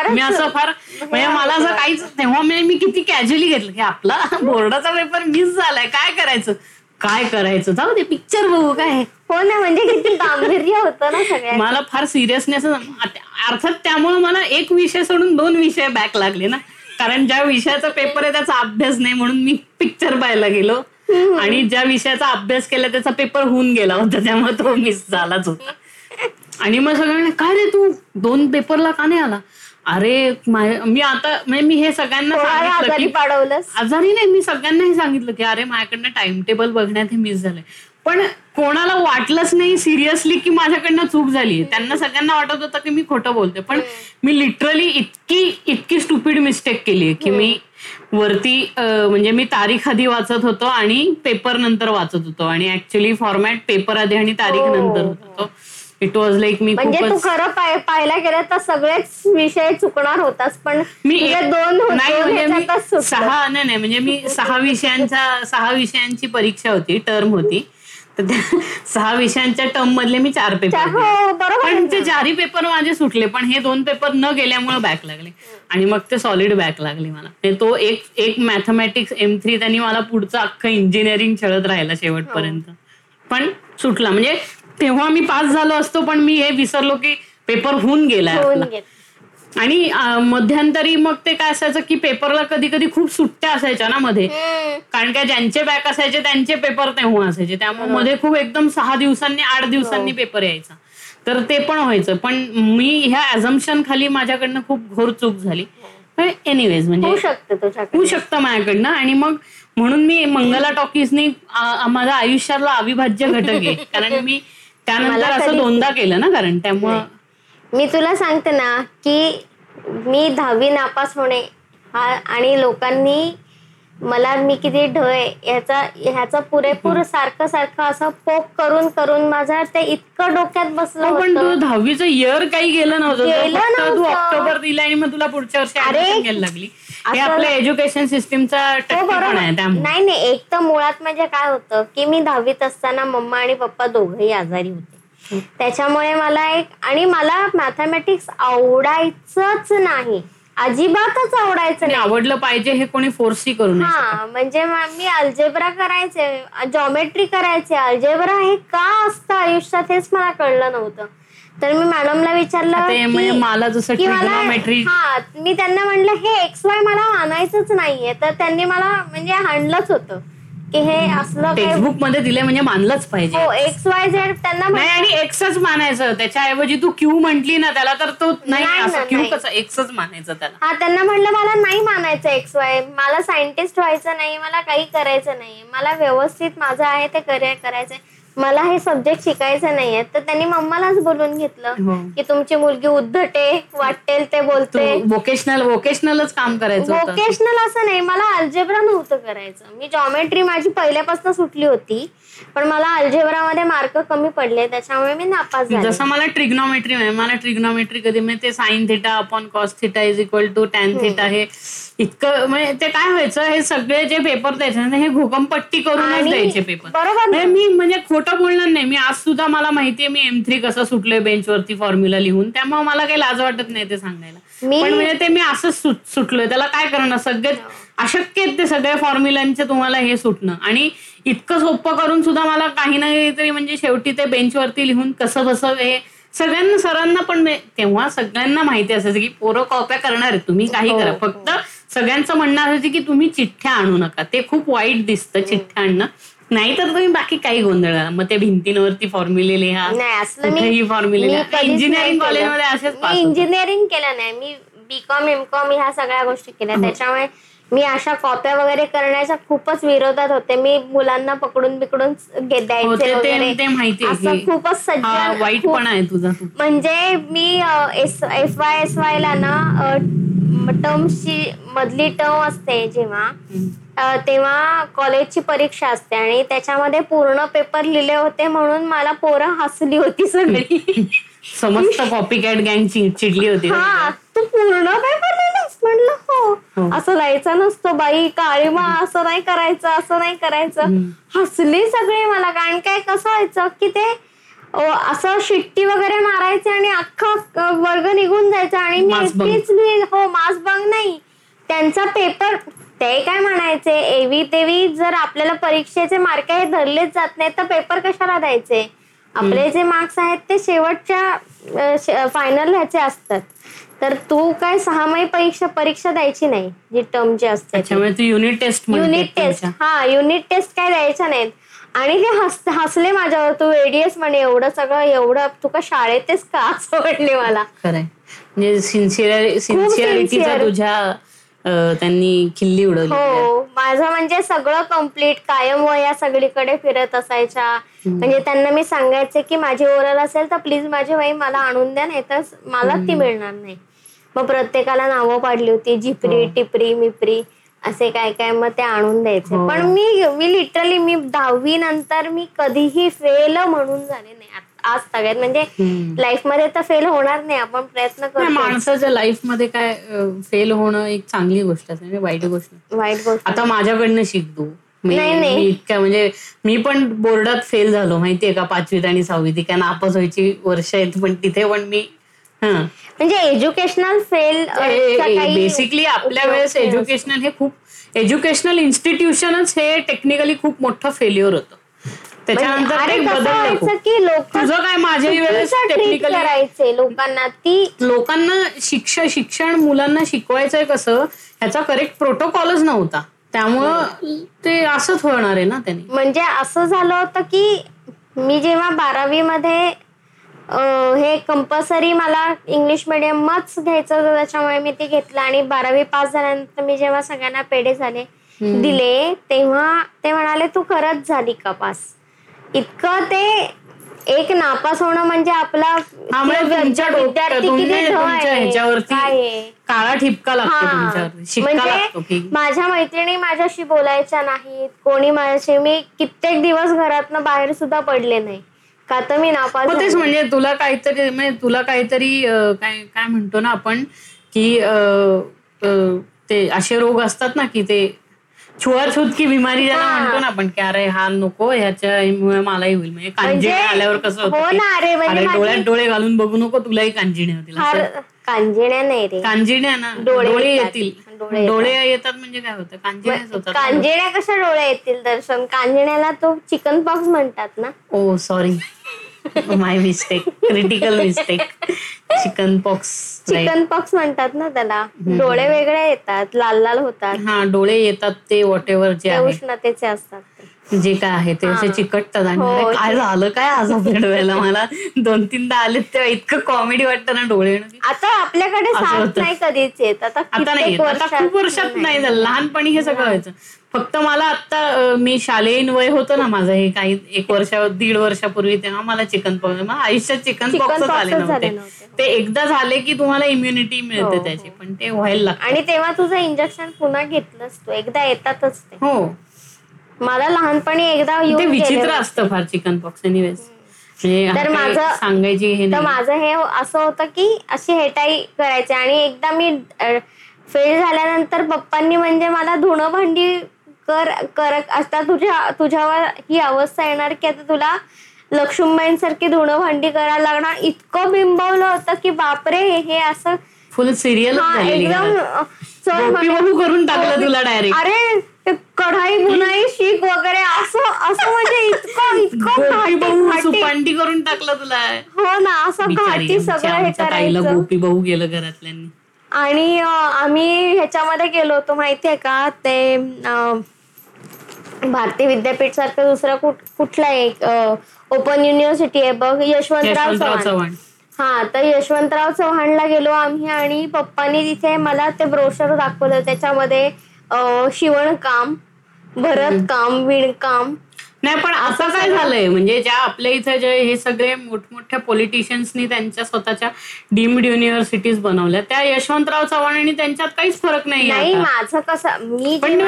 मी फार म्हणजे मला असं काहीच तेव्हा मी मी किती कॅज्युअली घेतलं. की आपला बोर्डाचा पेपर मिस झालाय. काय करायचं? काय करायचं? जाऊ दे पिक्चर बघू काय? हो ना म्हणजे किती गांभीर्य होतं ना सगळ्या मला फार सिरियसनेस अर्थात त्यामुळे मला एक विषय सोडून दोन विषय बॅक लागले ना. कारण ज्या विषयाचा पेपर आहे त्याचा अभ्यास नाही म्हणून मी पिक्चर पाहायला गेलो. आणि ज्या विषयाचा अभ्यास केला त्याचा पेपर होऊन गेला होता त्यामुळे तो मिस झालाच होता. आणि मग सगळ्यांनी काय रे तू? दोन पेपरला का नाही आला? अरे मा- आता म्हणजे मी हे सगळ्यांना सांगितलं आजारी की पाडवलंस. आजारी नाही मी सगळ्यांनाही सांगितलं की अरे माझ्याकडनं टाइम टेबल बघण्यात हे मिस झालंय. पण कोणाला वाटलंच नाही सिरियसली की माझ्याकडनं चूक झाली. त्यांना सगळ्यांना वाटत होतं की मी खोटं बोलते पण मी लिटरली इतकी इतकी स्टुपिड मिस्टेक केली की मी वरती म्हणजे मी तारीख आधी वाचत होतो आणि पेपर नंतर वाचत होतो आणि ऍक्च्युली फॉर्मॅट पेपर आधी आणि तारीख हो. नंतर होतो इट वॉज लाईक मी म्हणजे तू खरं पाहायला गेलं तर सगळेच विषय चुकणार होतास पण मी दोन नाही म्हणजे. सहा नाही नाही म्हणजे मी सहा विषयांच्या सहा विषयांची परीक्षा होती टर्म होती सहा विषयांच्या टर्म मधले मी चार पेपर. हो पण. ते चारही पेपर माझे सुटले पण हे दोन पेपर न गेल्यामुळे बॅक लागले आणि मग ते सॉलिड बॅक लागली मला ते तो एक एक मॅथमॅटिक्स एम थ्री त्यांनी मला पुढचं अख्खं इंजिनिअरिंग खेळत राहिला शेवटपर्यंत पण सुटला म्हणजे तेव्हा मी पास झालो असतो पण मी हे विसरलो की पेपर होऊन. गेलं. आणि मध्यंतरी मग ते काय असायचं की पेपरला कधी कधी खूप सुट्ट्या असायच्या ना मध्ये. कारण का ज्यांचे बॅक असायचे त्यांचे पेपर तेव्हा असायचे. त्यामुळे मध्ये खूप एकदम सहा दिवसांनी आठ दिवसांनी पेपर यायचा. तर ते पण व्हायचं. पण मी ह्या अझम्पशन खाली माझ्याकडनं खूप घोर चूक झाली. एनिवेज म्हणजे होऊ शकतं तुझ्याकडे होऊ शकतं माझ्याकडनं. आणि मग म्हणून मी मंगला टॉकीजनी माझ्या आयुष्यातला अविभाज्य घटक आहे. कारण मी त्यानंतर असं दोनदा केलं ना कारण त्यामुळं मी तुला सांगते ना की मी दहावी नापास होणे हा आणि लोकांनी मला मी किती ढय ह्याचा ह्याचा पुरेपूर सारखं सारखं असं पोक करून करून माझा ते इतकं डोक्यात बसलं पण तू दहावीचं इयर काही गेलं नव्हतं तू. ऑक्टोबर दिला आणि मग तुला पुढच्या वर्षी घ्यायला लागली. हे आपल्या एज्युकेशन सिस्टीमचा हो नाही नाही एक तर मुळात म्हणजे काय होतं की मी दहावीत असताना मम्मा आणि पप्पा दोघंही आजारी होते. त्याच्यामुळे मला एक आणि मला मॅथमॅटिक्स आवडायचंच नाही. अजिबातच आवडायचं नाही. आवडलं पाहिजे हे कोणी फोर्सही करू नये हा म्हणजे म- अल्जेब्रा करायचे जॉमेट्री करायचे अल्जेब्रा हे का असतं आयुष्यात हेच मला कळलं नव्हतं. तर मी मॅडमला विचारलं म्हणजे मला जसं हा मी त्यांना म्हणलं हे एक्स वाय मला मानायचंच नाहीये. तर त्यांनी मला म्हणजे हाणलंच होतं. की हे असलं काही टेक्स्टबुकमध्ये दिले म्हणजे मानलंच पाहिजे. हो एक्स वाय झेड त्यांना नाही म्हण- आणि एक्सच मानायचं. त्याच्याऐवजी तू क्यू म्हंटली ना त्याला तर तो नाही नाही ना, असं क्यू नाही. कसं? एक्सच मानायचं त्याला. हा त्यांना म्हणलं मला नाही मानायचं एक्स वाय मला सायंटिस्ट व्हायचं नाही मला काही करायचं नाही. मला व्यवस्थित माझं आहे ते करिअर करायचंय. मला हे सब्जेक्ट शिकायचं नाहीये. तर त्यांनी मम्मालाच बोलून घेतलं हो. की तुमची मुलगी उद्धटे वाटेल ते तू बोलते वोकेशनल वोकेशनलच काम करायचं होतं. व्होकेशनल असं नाही मला अल्जेब्रा नव्हतं करायचं. मी जॉमेट्री माझी पहिल्यापासून सुटली होती. पण मला अल्जेब्रामध्ये मार्क कमी पडले त्याच्यामुळे मी नापास झाले. जसं मला ट्रिग्नॉमेट्री आहे मला ट्रिग्नॉमेट्री कधी म्हणजे ते sine theta upon cos theta is equal to tan theta हे इतकं म्हणजे ते काय व्हायचं हे सगळे जे पेपर द्यायचे ना हे घुगमपट्टी करूनच द्यायचे पेपर बरोबर. म्हणजे मी म्हणजे खोटं बोलणार नाही. मी आज सुद्धा मला माहितीये मी एम थ्री कसं सुटलोय बेंचवरती फॉर्म्युला लिहून. त्यामुळे मला काही लाज वाटत नाही ते सांगायला. मी- पण म्हणजे ते मी असंच सुट- सुटलोय. त्याला काय करणार? सगळे अशक्य आहेत ते सगळ्या फॉर्म्युलांचे तुम्हाला हे सुटणं. आणि इतकं सोपं करून सुद्धा मला काही ना काहीतरी म्हणजे शेवटी ते बेंचवरती लिहून कसं कसं हे सगळ्यांना सरांना पण तेव्हा सगळ्यांना माहिती असायचं की पोरं कॉप्या करणार आहेत. तुम्ही काही करा. हो. फक्त सगळ्यांचं म्हणणं असायचं की तुम्ही चिठ्ठ्या आणू नका. ते खूप वाईट दिसतं चिठ्ठ्या आणणं. नाहीतर तुम्ही बाकी काही गोंधळ. मग ते भिंतींवरती फॉर्म्युले लिहा नाही असलं मी फॉर्म्युले नाही इंजिनिअरिंग केलं. कॉलेजमध्ये असेच मी. इंजिनिअरिंग केलं नाही मी बीकॉम एमकॉम ह्या सगळ्या गोष्टी केल्या त्याच्यामुळे मी अशा कॉप्या वगैरे करण्याच्या खूपच विरोधात होते मी मुलांना पकडून बिकडून हो, द्यायचे असं की खूपच सज्जन आहे तुझा. म्हणजे मी S F Y S Y ला ना टर्मची मधली टर्म असते जेव्हा तेव्हा कॉलेजची परीक्षा असते आणि त्याच्यामध्ये पूर्ण पेपर लिहिले होते म्हणून मला पोरं हसली होती सगळी. समस्त कॉपी कॅट गँग चिडली होती हा तू पूर्ण पेपर लिहिलास? म्हणलं हो. हो. असं लिहायचं नसतो बाई काळीमा असं नाही करायचं असं नाही करायचं. हसले सगळे मला कारण काय कसं व्हायचं की ते असं शिट्टी वगैरे मारायचे आणि अख्खा वर्ग निघून जायचा आणि मी. एकटीच हो मास बंग नाही. त्यांचा पेपर ते काय म्हणायचे? एवी तेवी जर आपल्याला परीक्षेचे मार्क हे धरलेच जात नाही तर पेपर कशाला द्यायचे? आपले जे मार्क्स आहेत ते शेवटच्या फायनल ह्याचे असतात. तर तू काय सहामाही परीक्षा परीक्षा द्यायची नाही जी टर्मची असते युनिट टेस्ट युनिट टेस्ट हा युनिट टेस्ट काय द्यायच्या नाहीत. आणि ते हस हसले माझ्यावर तू एडीएस म्हणे एवढं सगळं एवढं तू का शाळेतच का? असं म्हणले मला. खरंय. म्हणजे सिन्सिअर सिन्सिअरिटीचा sincere. तुझ्या त्यांनी खिल्ली उडवली. हो माझं म्हणजे सगळं कंप्लीट कायम वया सगळीकडे फिरत असायच्या. म्हणजे त्यांना मी सांगायचे की माझी ओरल असेल तर प्लीज माझी वही मला आणून द्या नाही तर मला ती मिळणार नाही. मग प्रत्येकाला नावं पाडली होती झिपरी हो. टिपरी मिपरी असे काय काय मग ते आणून द्यायचे. हो. पण मी मी लिटरली मी दहावी नंतर मी कधीही फेल म्हणून झाले नाही. आज सगळ्यात म्हणजे हम्म. लाईफमध्ये तर फेल होणार नाही आपण प्रयत्न करतो माणसाच्या लाईफमध्ये काय फेल होणं एक चांगली गोष्ट असते म्हणजे वाईट गोष्ट. वाईट गोष्ट. आता माझ्याकडनं शिक तू मी नाही, इतक्या म्हणजे मी पण बोर्डात फेल झालो माहितीये का पाचवीत आणि सहावीत. ती काय नापास व्हायची वर्ष आहेत पण तिथे पण मी हा. म्हणजे एज्युकेशनल फेल बेसिकली आपल्या वेळेस एज्युकेशनल हे खूप एज्युकेशनल इन्स्टिट्यूशनच हे टेक्निकली खूप मोठं फेल्युअर होतं. त्याच्यानंतर ते बदललं खूप. की लोक तुझं काय माझ्याही वेळेस टेक्निकली करायचे लोकांना ती लोकांना शिक्ष शिक्षण मुलांना शिकवायचंय कसं ह्याचा करेक्ट प्रोटोकॉलच नव्हता. त्यामुळं ते असंच होणार आहे ना त्यांनी. म्हणजे असं झालं होतं की मी जेव्हा बारावी मध्ये हे कंपल्सरी मला इंग्लिश मिडियमच घ्यायचं होतं त्याच्यामुळे मी ते घेतलं आणि बारावी पास झाल्यानंतर मी जेव्हा सगळ्यांना पेढे झाले दिले तेव्हा ते म्हणाले तू खरंच झाली का पास? इतकं ते एक नापास होणं म्हणजे आपला. काळा ठिपका लागतो म्हणजे माझ्या मैत्रिणी माझ्याशी बोलायच्या नाहीत कोणी माझ्याशी मी कित्येक दिवस घरातनं बाहेर सुद्धा पडले नाही का तर मी नापास तेच. म्हणजे तुला काहीतरी म्हणजे तुला काहीतरी काय काय म्हणतो ना आपण की ते असे रोग असतात ना की ते छुआछूत की बिमारी ज्याला. म्हणतो ना आपण की अरे हा नको ह्याच्यामुळे मलाही होईल. म्हणजे कांजिण्या म्हणजे- आल्यावर कसं होतं हो ना, अरे म्हणजे अरे माझी- डोळ्यात डोळे घालून बघू नको तुलाही कांजिण्या होतील फार असं. कांजिण्या नाही रे. कांजिण्या ना डोळे डोळे येतात. येतील. डोळे डोळे येतात म्हणजे काय होतं? कांजिण्याच होतात. ना. कांजिण्या कशा डोळे येतील दर्शन? कांजिण्याला तो चिकन पॉक्स म्हणतात ना. ओ sorry. My mistake critical mistake chicken pox chicken pox म्हणतात ना त्याला. डोळे वेगळे येतात लाल लाल होतात. हा डोळे येतात ते वॉट एव्हर जे उष्णतेचे असतात. जे काय आहे ते असे चिकटतात आणि हो, काय झालं काय आज डोळ्याला? मला दोन तीनदा आले तेव्हा इतकं कॉमेडी वाटतं ना डोळे. आता आपल्याकडे. नाही कधीच येत. आता नाही. आता खूप वर्षात नाही झालं. लहानपणी हे सगळं व्हायचं. फक्त मला आता मी शालेय वय होतं ना माझं हे काही एक वर्ष दीड वर्षापूर्वी तेव्हा मला चिकन पॉक्स आयुष्यात चिकन pox आले नव्हते. ते एकदा झाले की तुम्हाला इम्युनिटी हो, मिळते हो. त्याची पण ते व्हायला लागतं. आणि तेव्हा तुझं इंजेक्शन पुन्हा घेतलंस तू एकदा येतातच ते. हो. मला लहानपणी एकदा ते विचित्र. असतं फार चिकन पॉक्स एनिवेज म्हणजे हा तर माझं- सांगायची हे तर माझं हे असं होतं की अशी हेटाई करायची आणि एकदा मी फेल झाल्यानंतर पप्पांनी म्हणजे मला धुणं भांडी कर कर आता तुझ्या तुझ्यावर ही अवस्था येणार की आता तुला लक्ष्मीबाईंसारखी धुणं भांडी करायला लागणार. इतकं बिंबवलं होतं की बापरे हे असं फुल सिरियल एकदम करून टाकलं तुला डायरेक्ट अरे कढाई बुनाई शीख वगैरे असं असं म्हणजे इतकं इतकं करून टाकलं तुला. हो ना असं घाटी सगळं हे करायचं. गोपी बहू गेलं घरातल्यांनी. आणि आम्ही ह्याच्यामध्ये गेलो होतो माहितीये का? ते भारतीय विद्यापीठ सारखं दुसरं कुठ कुठलं एक ओपन युनिव्हर्सिटी आहे बघ यशवंतराव चव्हाण. हा तर यशवंतराव चव्हाणला गेलो आम्ही आणि पप्पांनी तिथे मला ते ब्रोशर दाखवलं. त्याच्यामध्ये शिवणकाम भरतकाम विणकाम नाही पण आता काय झालंय? म्हणजे ज्या आपल्या इथे जे हे सगळे मोठमोठ्या पॉलिटिशियन्सनी त्यांच्या स्वतःच्या डीम्ड युनिव्हर्सिटीज बनवल्या त्या यशवंतराव चव्हाण आणि त्यांच्यात काहीच फरक नाही माझं कसं मी पण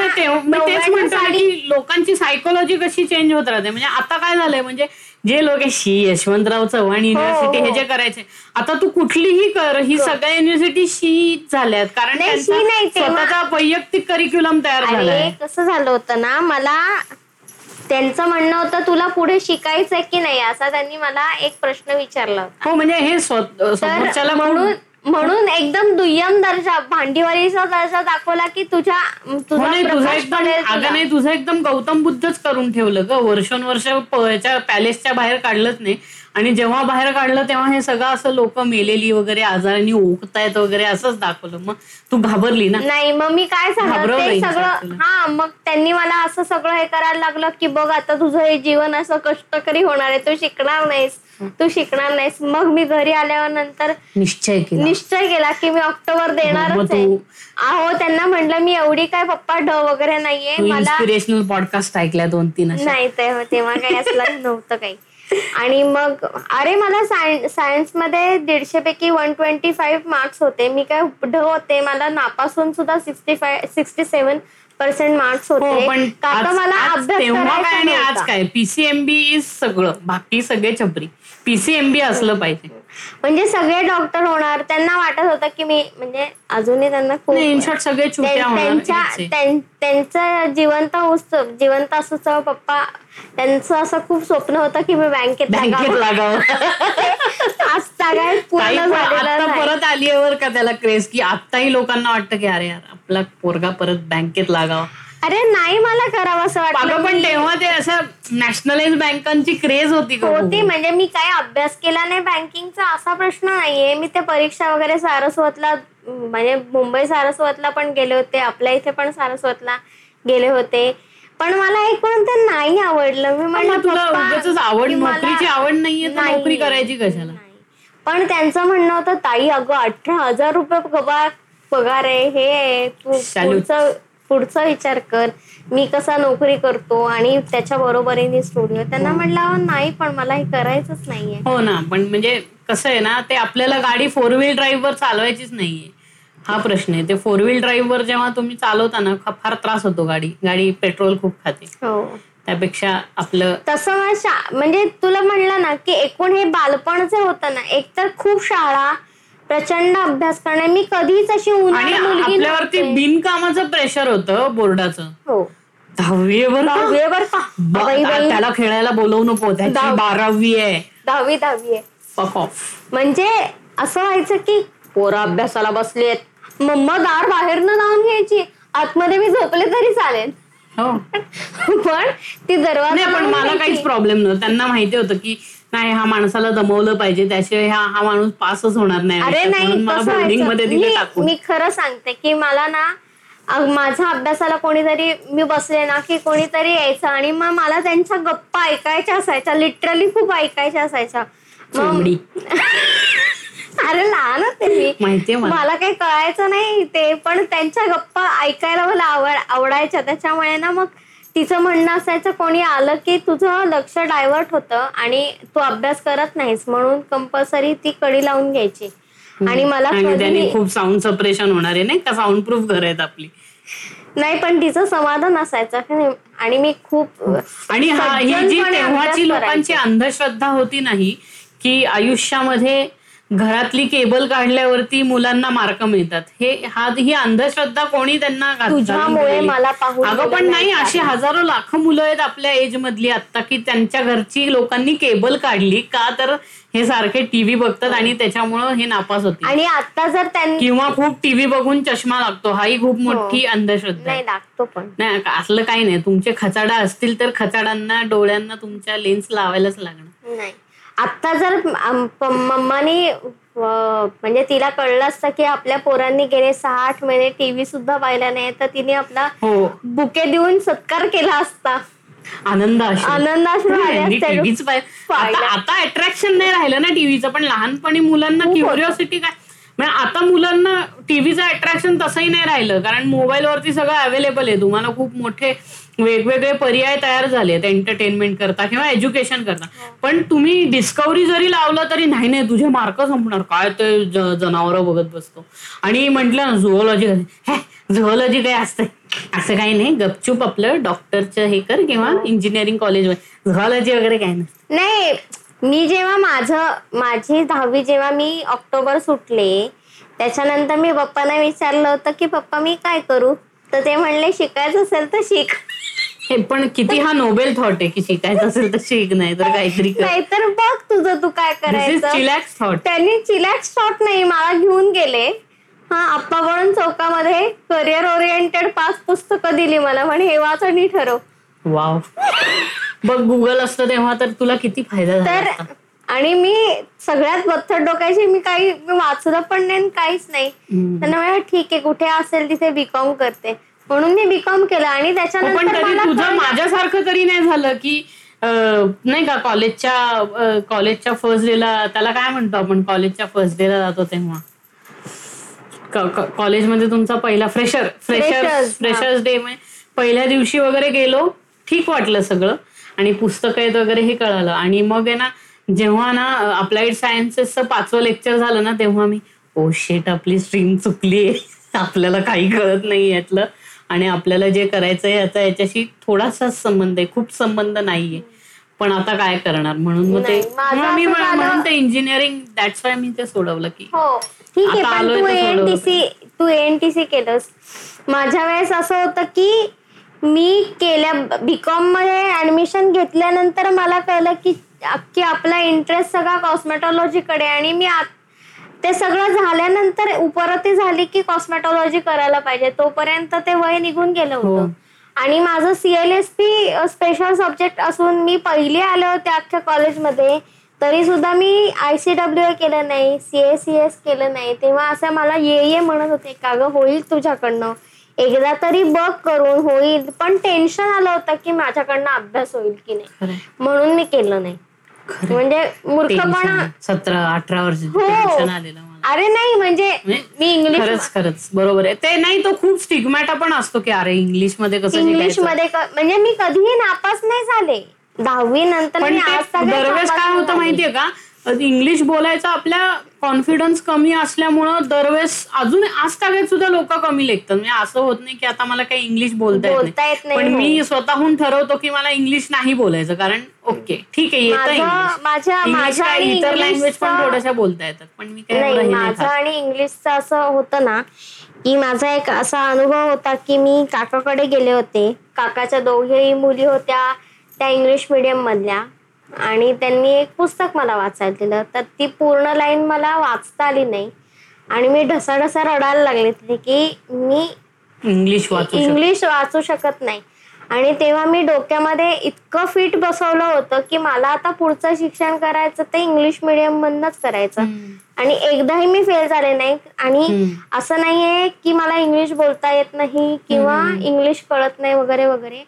तेच म्हणतो की लोकांची सायकोलॉजी कशी चेंज होत राहते? म्हणजे आता काय झालंय? म्हणजे जे लोक शी यशवंतराव चव्हाण युनिव्हर्सिटी हे हो. जे करायचे आता तू कुठलीही कर ही सगळ्या युनिव्हर्सिटी शी झाल्यात. कारण स्वतःचा वैयक्तिक करिक्युलम तयार झालाय. अरे कसं झालं होतं ना मला त्यांचं म्हणणं होतं तुला पुढे शिकायचंय की नाही? असा त्यांनी मला एक प्रश्न विचारला हो म्हणजे हे म्हणून म्हणून एकदम दुय्यम दर्जा भांडीवालीचा दर्जा दाखवला की तुझ्या हो तुझा नाही तुझं एकदम गौतम बुद्धच करून ठेवलं ग. वर्षोनवर्ष पॅलेसच्या बाहेर काढलंच नाही. आणि जेव्हा बाहेर काढलं तेव्हा हे सगळं असं लोक मेलेली वगैरे आजारांनी ओकतायत वगैरे असंच दाखवलं. मग तू घाबरली ना? नाही मग मी काय झालं? घाबरवलं ते इन्फॅक्ट सगळं. हा मग त्यांनी मला असं सगळं हे करायला लागलं की बघ आता तुझं हे जीवन असं कष्टकरी होणार आहे. तू शिकणार नाहीस. तू शिकणार नाहीस. मग मी घरी आल्यावर नंतर निश्चय केला. निश्चय केला की मी ऑक्टोबर देणारच आहे. अहो त्यांना म्हटलं मी एवढी काय पप्पा ढ वगैरे नाहीये. मला पॉडकास्ट ऐकल्या दोन तीन नाही तेव्हा काही असलं नव्हतं काही. आणि मग अरे मला सायन्समध्ये दीडशे पैकी वन ट्वेंटी फाईव्ह मार्क्स होते. मी काय ढ होते. मला नापासून सुद्धा sixty five sixty seven percent marks होते आज- मला अभ्यास आज. काय? पीसीएमबी इज सगळं. बाकी सगळे छपरी. पीसीएमबी असलं पाहिजे. म्हणजे सगळे डॉक्टर होणार त्यांना वाटत होतं की मी म्हणजे अजूनही त्यांना खूप इन शॉर्ट सगळे त्यांच्या याचे. त्यां- त्यांचं जिवंत उत्सव जिवंत असुत्सव पप्पा त्यांचं असं खूप स्वप्न होतं की मी बँकेत बँकेत लागावं. आज नाही. परत आली का त्याला क्रेज की आताही लोकांना वाटतं की अरे यार आपला पोरगा परत बँकेत लागावा अरे नाही मला करावं असं अगं वाटलं पण मी- तेव्हा ते असं नॅशनलाइज बँकांची क्रेज होती का होती म्हणजे मी काय अभ्यास केला नाही बँकिंगचा असा प्रश्न नाहीये मी ते परीक्षा वगैरे सारस्वतला अं, म्हणजे मुंबई सारस्वतला पण गेले होते आपल्या इथे पण सारस्वतला गेले होते पण मला एक पण ते नाही आवडलं मी मग म्हणलं तुला "पप्पा, उगाचच आवड की मला- नोकरीची आवड नाहीये तर नाही, नोकरी करायची कशाला नाही. पण त्यांचं म्हणणं होतं ताई अगं अठरा हजार रुपये पगार पगार आहे हे आहे. तू Salute. पुढचं पुढचा विचार कर. मी कसा नोकरी करतो आणि त्याच्या बरोबरीने स्टुडिओ त्यांना म्हटलं "अहो, नाही पण मला हे करायचंच नाहीये. हो ना पण म्हणजे कसं आहे ना ते आपल्याला गाडी फोर व्हील ड्राईव्ह वर चालवायचीच नाहीये. हा प्रश्न आहे. ते फोर व्हील ड्राईव्ह वर जेव्हा तुम्ही चालवता ना फ- फार त्रास होतो गाडी. गाडी पेट्रोल खूप खाते. हो. त्यापेक्षा आपलं तसं म्हणजे तुला म्हणलं ना की एकूण हे बालपण जे होतं ना एकतर खूप शाळा प्रचंड अभ्यास करणे. मी कधीच अशी आणि आपल्यावरती. बिनकामाचं प्रेशर होतं बोर्डाचं. हो. दहावी आहे बरं का? दहावी आहे बरं का? ब- बाई, बाई. त्याला खेळायला बोलवू नको. त्याची दहावी. बारावी आहे. दहावी दहावी आहे. ऑफ म्हणजे असं व्हायचं की पोरं अभ्यासाला बसलेत. मम्मा दार बाहेरनं लावून घ्यायची. आतमध्ये मी झोपले तरी चालेल. हो. पण ती दरवाजा नाही पण लावून मला घ्यायची. काहीच प्रॉब्लेम नव्हता. त्यांना माहिती होतं की नाही हा माणसाला दमवलं पाहिजे त्याशिवाय हा हा माणूस पासच होणार नाही अरे आयुष्यात. नाही म्हणून मला कसं बोर्डिंगमध्ये व्हायचं? मी टाकून. मी खरं सांगते की मला ना माझ्या अभ्यासाला कोणीतरी मी बसले ना की कोणीतरी यायचं आणि मग मला त्यांच्या गप्पा ऐकायच्या असायच्या लिटरली खूप ऐकायच्या असायच्या. मग अरे लहान होते मी. माहितीये मला. मला काही कळायचं नाही ते पण त्यांच्या गप्पा ऐकायला मला आवड आवडायच्या. त्याच्यामुळे ना मग तिचं म्हणणं असायचं कोणी आलं की तुझं लक्ष डायव्हर्ट होतं आणि तू अभ्यास करत नाहीस म्हणून कंपल्सरी ती कडी लावून घ्यायची आणि मला खूप साऊंड सपरेशन होणार आहे नाही का साऊंड प्रूफ घर आहेत आपली नाही पण तिचं समाधान असायचं. आणि मी खूप आणि हा जी तेव्हाची लोकांची. अंधश्रद्धा होती नाही की आयुष्यामध्ये घरातली केबल काढल्यावरती मुलांना मार्क मिळतात. हे हा ही अंधश्रद्धा कोणी त्यांना तुझ्यामुळे? मला पाहून अगं पण नाही अशी हजारो लाखो मुलं आहेत आपल्या एज मधली आता की त्यांच्या घरची लोकांनी केबल काढली. का तर हे सारखे टीव्ही बघतात आणि त्याच्यामुळं हे नापास होते आणि आता जर त्यांनी किंवा खूप टीव्ही बघून चष्मा लागतो. हाही खूप हो. मोठी अंधश्रद्धा आहे. नाही लागतो पण. नाही असलं काही नाही. तुमचे खचाडा असतील तर खचाडांना डोळ्यांना तुमच्या लेन्स लावायलाच लागणार. नाही. आता जर मम्मानी म्हणजे तिला कळलं असतं की आपल्या पोरांनी गेले सहा आठ महिने टीव्ही सुद्धा पाहिला नाही तर तिने आपला हो बुके देऊन सत्कार केला असता आनंद. आनंद. आता आता अट्रॅक्शन नाही राहिलं ना टीव्हीचं पण लहानपणी मुलांना. क्युरिओसिटी काय म्हणजे आता मुलांना टीव्हीचं अट्रॅक्शन तसंही नाही राहिलं. कारण मोबाईलवरती सगळं अवेलेबल आहे. तुम्हाला खूप मोठे वेगवेगळे पर्याय तयार झाले आहेत. एंटरटेनमेंट करता किंवा एज्युकेशन करता. पण तुम्ही डिस्कवरी जरी लावलं तरी नाही नाही तुझे मार्क संपणार. काय ते जनावर बघत बसतो. आणि म्हटलं ना झुओलॉजी हे झुओलॉजी काय असतं असं काही नाही. गपचूप आपलं डॉक्टरचं हे कर किंवा इंजिनिअरिंग कॉलेज झुओलॉजी वगैरे काही नसतं. नाही मी जेव्हा माझं माझी दहावी जेव्हा मी ऑक्टोबर सुटले त्याच्यानंतर मी पप्पांना विचारलं होतं की पप्पा मी काय करू? तर ते म्हणले शिकायचं असेल तर शिक. हे पण किती हा नोबेल थॉट आहे की शिकायचं असेल तर शिक नाही तर काहीतरी कर. नाहीतर बघ तुझं तू काय करायचं. थॉट त्यांनी चिलॅक्स शॉट नाही मला घेऊन गेले. हा आप्पा बळून चौकामध्ये करिअर ओरिएंटेड पाच पुस्तकं दिली मला म्हणे हे वाच आणि ठरव. वाव. बघ गुगल असतं तेव्हा तर तुला किती फायदा झाला तर. आणि मी सगळ्यात बथड डोक्याची मी काही मी वाचलं पण नाही आणि काहीच नाही. त्यांना ठीक आहे कुठे असेल तिथे बीकॉम करते. म्हणून मी बीकॉम केलं आणि पण त्याच्यानंतर तुझं माझ्यासारखं तरी नाही झालं की नाही का कॉलेजच्या कॉलेजच्या फर्स्ट डेला त्याला काय म्हणतो आपण कॉलेजच्या फर्स्ट डेला जातो तेव्हा? कॉलेजमध्ये तुमचा पहिला फ्रेशर फ्रेशर फ्रेशर्स डे पहिल्या दिवशी वगैरे गेलो ठीक वाटलं सगळं. आणि पुस्तकं आहेत वगैरे हे कळालं. आणि मग आहे ना जेव्हा ना अप्लाइड सायन्सेसचं पाचवं लेक्चर झालं ना तेव्हा मी ओ शेट आपली स्ट्रीम चुकली आपल्याला काही कळत नाही यातलं. आणि आपल्याला जे करायचंय याचा याच्याशी थोडासाच संबंध आहे. खूप संबंध नाहीये. पण आता काय करणार? म्हणून मग ते मी म्हणून ते इंजिनिअरिंग दॅट्स वाय मी ते सोडवलं की. हो. ठीक आहे तू एएनटीसी तू एएनटीसी केलंस. माझ्या वेळेस असं होतं की मी केल्या बीकॉममध्ये ऍडमिशन घेतल्यानंतर मला कळलं की की आपला इंटरेस्ट सगळा कॉस्मेटॉलॉजीकडे आणि मी आत- ते सगळं झाल्यानंतर उपरती झाली की कॉस्मेटॉलॉजी करायला पाहिजे. तोपर्यंत ते वय निघून गेलं हो. होतं. आणि माझं सीएलएसपी स्पेशल सब्जेक्ट असून मी पहिली आले होते अख्ख्या कॉलेजमध्ये तरी सुद्धा मी आय सी डब्ल्यू ए केलं नाही सी ए सी एस केलं नाही. तेव्हा असं मला ये ये म्हणत होते का ग होईल तुझ्याकडनं. एकदा तरी बघ करून होईल. पण टेन्शन आलं होतं की माझ्याकडनं अभ्यास होईल की नाही. म्हणून मी केलं नाही. म्हणजे मूर्खपणा. सतरा अठरा वर्ष हो. अरे नाही म्हणजे म्हणजे मी इंग्लिश खरंच खरंच. बरोबर आहे. ते नाही तो खूप स्टिग्मॅटा पण असतो की अरे इंग्लिशमध्ये कसं इंग्लिशमध्ये म्हणजे मी कधीही नापास नाही झाले. दहावी नंतर दरवेळेस काय होतं. माहितीये का? इंग्लिश बोलायचा आपल्या कॉन्फिडन्स कमी असल्यामुळं दरवेळेस अजून आज तागत सुद्धा लोक कमी लेखतात. म्हणजे असं होत नाही की आता मला काही इंग्लिश बोलता बोलता येत नाही पण हो. मी स्वतःहून ठरवतो की मला इंग्लिश नाही बोलायचं. कारण ओके ठीक आहे इतर लँग्वेज पण थोड्याशा बोलता येतात. पण मी काय माझं. आणि इंग्लिशचं असं होतं ना की माझा एक असा अनुभव होता की मी काकाकडे गेले होते. काकाच्या दोघेही मुली होत्या त्या इंग्लिश मिडियम मधल्या. आणि त्यांनी एक पुस्तक मला वाचायला दिलं. तर ती पूर्ण लाईन मला वाचता आली नाही. आणि मी ढसाढसा रडायला लागले तिथे की मी इंग्लिश वाचू इंग्लिश वाचू शकत नाही. आणि तेव्हा मी डोक्यामध्ये इतकं फिट बसवलं होतं की मला आता पुढचं शिक्षण करायचं ते इंग्लिश मिडियम मधनच करायचं. आणि एकदाही मी फेल झाले नाही. आणि असं नाहीये की मला इंग्लिश बोलता येत नाही किंवा इंग्लिश कळत नाही वगैरे वगैरे.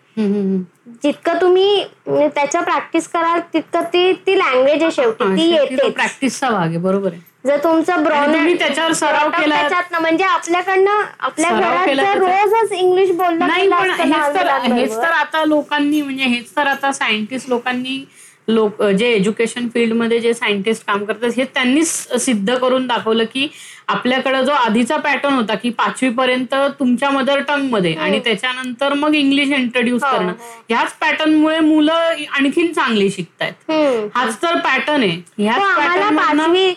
जितकं तुम्ही त्याच्या प्रॅक्टिस कराल तितकं ती ती लँग्वेज आहे शेवटी. ती येते प्रॅक्टिसचा भाग आहे. बरोबर आहे. जर तुमचं ब्रॉन त्याच्यावर सराव केला त्याच्यात म्हणजे आपल्याकडनं आपल्या घरात रोजच इंग्लिश बोललं नाही पण हेच तर हेच मुलांबरोबर. तर आता लोकांनी म्हणजे हेच तर आता सायंटिस्ट लोकांनी लोक जे एज्युकेशन फील्डमध्ये जे सायंटिस्ट काम करतात हे त्यांनीच सिद्ध करून दाखवलं की आपल्याकडे जो आधीचा पॅटर्न होता की पाचवी पर्यंत तुमच्या मदर टंगमध्ये आणि त्याच्यानंतर मग इंग्लिश इंट्रोड्यूस हो, करणं हो. ह्याच पॅटर्नमुळे मुलं आणखीन चांगली शिकतायत. हाच तर पॅटर्न आहे ह्याच हो, पॅटर्न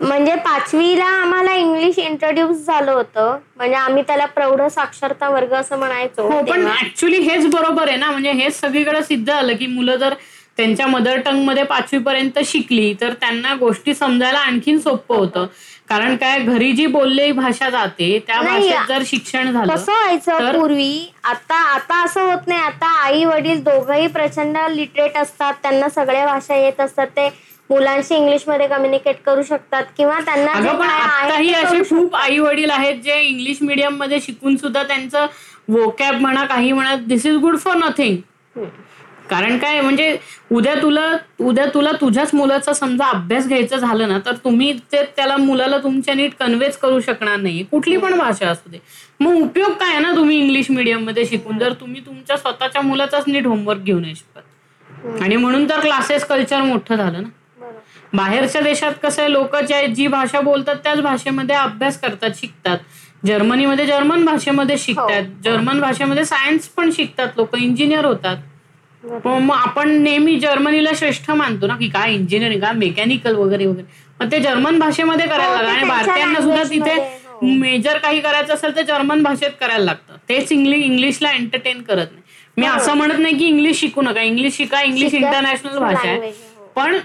म्हणजे पाचवीला आम्हाला इंग्लिश इंट्रोड्यूस झालं होतं. म्हणजे आम्ही त्याला प्रौढ साक्षरता वर्ग असं म्हणायचो. हो पण. ऍक्च्युली हेच बरोबर आहे ना? म्हणजे हेच सगळीकडे सिद्ध झालं की मुलं जर त्यांच्या मदर टंगमध्ये पाचवी पर्यंत शिकली तर त्यांना गोष्टी समजायला आणखीन सोपं होतं. कारण काय? घरी जी बोललेली भाषा जाते त्या भाषेत जर शिक्षण झालं कसं व्हायचं पूर्वी? आता आता असं होत नाही. आता आई वडील दोघंही प्रचंड लिटरेट असतात. त्यांना सगळ्या भाषा येत असतात. ते मुलांशी इंग्लिशमध्ये कम्युनिकेट करू शकतात किंवा त्यांना आताही असे खूप आई वडील आहेत जे इंग्लिश मिडियममध्ये शिकून सुद्धा त्यांचं वोकॅब म्हणा काही म्हणा this is good for nothing. कारण काय म्हणजे उद्या तुला उद्या तुला तुझ्याच मुलाचा समजा अभ्यास घ्यायचं झालं ना तर तुम्ही ते त्याला मुलाला तुमच्या नीट कन्व्हेच करू शकणार नाही. कुठली पण भाषा असू दे. मग उपयोग काय ना तुम्ही इंग्लिश मिडियममध्ये शिकून जर तुम्ही तुमच्या स्वतःच्या मुलाचाच नीट होमवर्क घेऊ नाही शकत. आणि म्हणून तर क्लासेस कल्चर मोठं झालं ना. बाहेरच्या देशात कसं आहे लोक ज्या जी भाषा बोलतात त्याच भाषेमध्ये अभ्यास करतात शिकतात. जर्मनीमध्ये जर्मन भाषेमध्ये शिकतात जर्मन भाषेमध्ये सायन्स पण शिकतात लोक इंजिनियर होतात. मग आपण नेहमी जर्मनीला श्रेष्ठ मानतो ना की काय इंजिनिअरिंग काय मेकॅनिकल वगैरे वगैरे. मग ते जर्मन भाषेमध्ये करायला हो, ते लागलं आणि भारतीयांना सुद्धा तिथे मध्ये, हो. मेजर काही करायचं असेल तर जर्मन भाषेत करायला लागतं. तेच इंग्लिश इंग्लिशला एंटरटेन करत नाही. मी असं म्हणत नाही की इंग्लिश शिकू नका. इंग्लिश शिका इंग्लिश इंटरनॅशनल भाषा आहे. हो. पण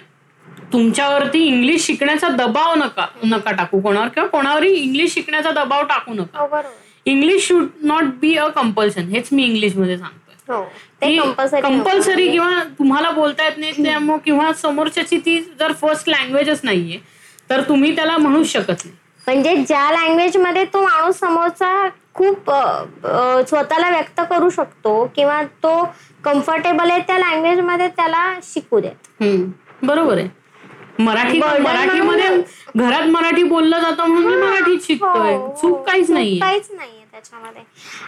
तुमच्यावरती इंग्लिश शिकण्याचा दबाव नका नका टाकू. कोणावर किंवा कोणावरही इंग्लिश शिकण्याचा दबाव टाकू नका. हो English should not be a compulsion हेच मी इंग्लिशमध्ये सांगतोय. हो कंपल्सरी किंवा तुम्हाला बोलता येत नाही त्यामुळे किंवा समोरच्याची ती जर फर्स्ट लँग्वेजच नाहीये तर तुम्ही त्याला म्हणूच शकत नाही. म्हणजे ज्या लँग्वेजमध्ये तो माणूस समोरचा खूप स्वतःला व्यक्त करू शकतो किंवा तो कम्फर्टेबल आहे त्या लँग्वेजमध्ये त्याला शिकू दे हम्म, बरोबर आहे. मराठी मराठीमध्ये म्हणून- घरात मराठी बोललं जातं म्हणून मराठीत शिकतोय. हो, चूक काहीच नाहीये. काहीच नाहीये त्याच्यामध्ये.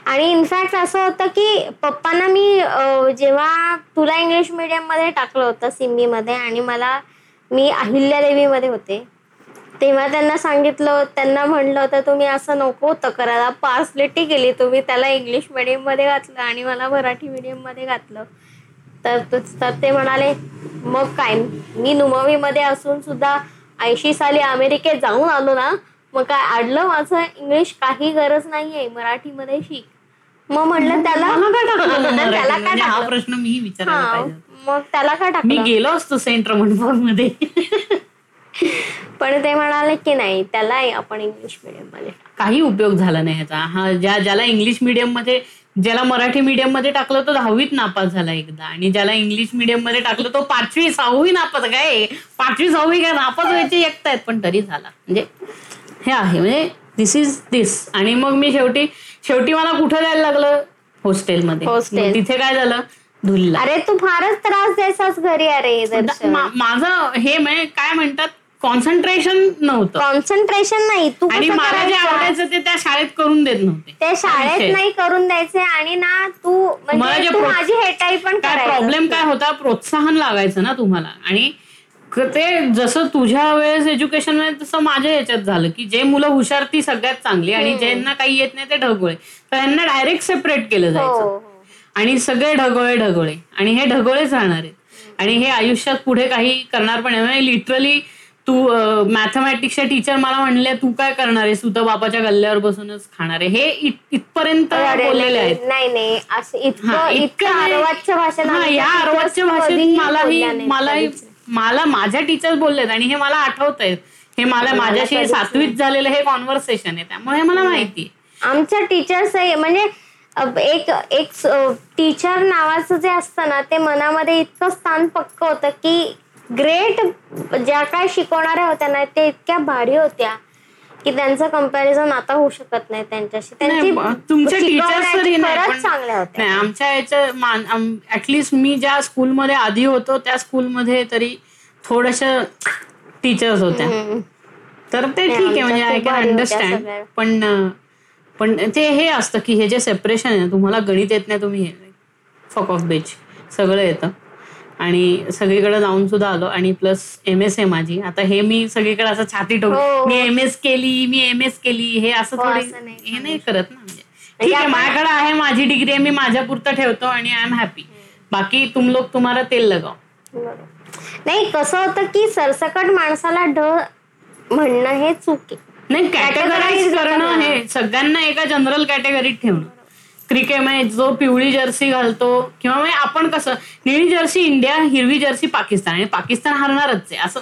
आणि इनफॅक्ट असं होतं की पप्पांना मी जेव्हा तुला इंग्लिश मिडियममध्ये टाकलं होतं सिम्मी मध्ये आणि मला मी अहिल्यादेवी मध्ये होते तेव्हा त्यांना सांगितलं त्यांना म्हणलं होतं तुम्ही असं नको होतं करायला. पार्सलिटी केली तुम्ही. त्याला इंग्लिश मिडियममध्ये घातलं आणि मला मराठी मिडियममध्ये घातलं. तर तर ते म्हणाले मग काय? मी नुमवी मध्ये असून सुद्धा ऐंशी साली अमेरिकेत जाऊन आलो ना मग काय अडलं माझं इंग्लिश काही गरज नाहीये मराठीमध्ये शिक. मग म्हणलं त्याला त्याला? काय म्हणजे हा? प्रश्न पाहिजे मग त्याला काय मी टाकलं गेलो असतो सेंट रमणपूरमध्ये पण ते म्हणाले की नाही त्याला आपण इंग्लिश मिडियममध्ये काही उपयोग झाला नाही हा ज्या ज्याला इंग्लिश मिडियममध्ये ज्याला मराठी मिडियममध्ये टाकलं तो दहावीत नापास झाला एकदा. आणि ज्याला इंग्लिश मिडियममध्ये टाकलं तो पाचवी सहावी नापास. काय पाचवी सहावी काय? नापास व्हायचे एकतायत पण तरी झाला. म्हणजे हे आहे. म्हणजे दिस इज दिस आणि मग मी शेवटी शेवटी मला कुठं जायला लागलं? हॉस्टेलमध्ये. मग तिथे काय झालं? धुलला. अरे तू फारच त्रास द्यायचास घरी अरे माझं हे म्हणजे काय म्हणतात? कॉन्सन्ट्रेशन नव्हतं. कॉन्सन्ट्रेशन नाही. तू आणि मला जे? आवडायचं ते त्या शाळेत करून देत नव्हते. ते. शाळेत नाही करून द्यायचे आणि ना तू म्हणजे तू माझी हेटाई पण काय प्रॉब्लेम काय होता? प्रोत्साहन लागायचं ना तुम्हाला. आणि ते जसं तुझ्या वेळेस एज्युकेशनमध्ये तसं माझ्या याच्यात झालं की जे मुलं हुशार ती सगळ्यात चांगली आणि ज्यांना काही येत नाही ते ढगोळे. तर यांना डायरेक्ट सेपरेट केलं हो जायचं. हो. आणि सगळे ढगोळे ढगोळे. आणि हे ढगोळेच राहणार आहेत. आणि हे आयुष्यात पुढे काही करणार पण नाही. लिटरली तू मॅथमॅटिक्सच्या टीचर मला म्हणले तू काय करणार आहेस? तू तर बापाच्या गल्ल्यावर बसूनच खाणार आहे. हे इथपर्यंत बोललेले नाही, आहेत. नाही नाही असं इतकं आमच्या या अर्वाच्य भाषेत मलाही मलाही. मला माझ्या टीचर्स बोललेत आणि हे मला आठवत आहेत हे मला माझ्याशी सातवीत झालेलं हे कॉन्व्हर्सेशन आहे. त्यामुळे मला माहिती आहे. आमच्या टीचर्स म्हणजे एक एक टीचर नावाचं जे असतं ना ते मनामध्ये इतकं स्थान पक्क होतं की ग्रेट ज्या काय शिकवणाऱ्या होत्या ना ते इतक्या भारी होत्या की त्यांचं कंपॅरिझन आता होऊ शकत नाही त्यांच्याशी. ब- तुमच्या टीचर्स तरी नाही आमच्या याच्या ऍटलिस्ट मी ज्या स्कूलमध्ये आधी होतो त्या स्कूलमध्ये तरी थोड्याशा टीचर्स होत्या. तर ते ठीक आहे म्हणजे आय कॅन अंडरस्टँड. पण पण ते हे असतं की हे जे सेपरेशन आहे तुम्हाला गणित येत नाही तुम्ही फक ऑफ बेच सगळं येतं. आणि सगळीकडे जाऊन सुद्धा आलो आणि प्लस एम एस आहे माझी. आता हे मी सगळीकडे असं छाती ठोक हो. मी एम एस केली मी एम एस केली हे असं हो, थोडी हे नाही करत ना म्हणजे. ठीक आहे माझ्याकडे आहे माझी डिग्री आहे मी माझ्या पुरतं ठेवतो आणि आय एम हॅपी बाकी तुम लोक तुम्हाला तेल लगाव. नाही कसं होतं की सरसकट माणसाला ढ म्हणणं हे चूक. नाही कॅटेगराईज करणं. हे सगळ्यांना एका जनरल कॅटेगरीत ठेवणं. क्रिकेटमध्ये जो पिवळी जर्सी घालतो किंवा म्हणजे आपण कसं निळी जर्सी इंडिया हिरवी जर्सी पाकिस्तान आणि पाकिस्तान हरणारच आहे. असं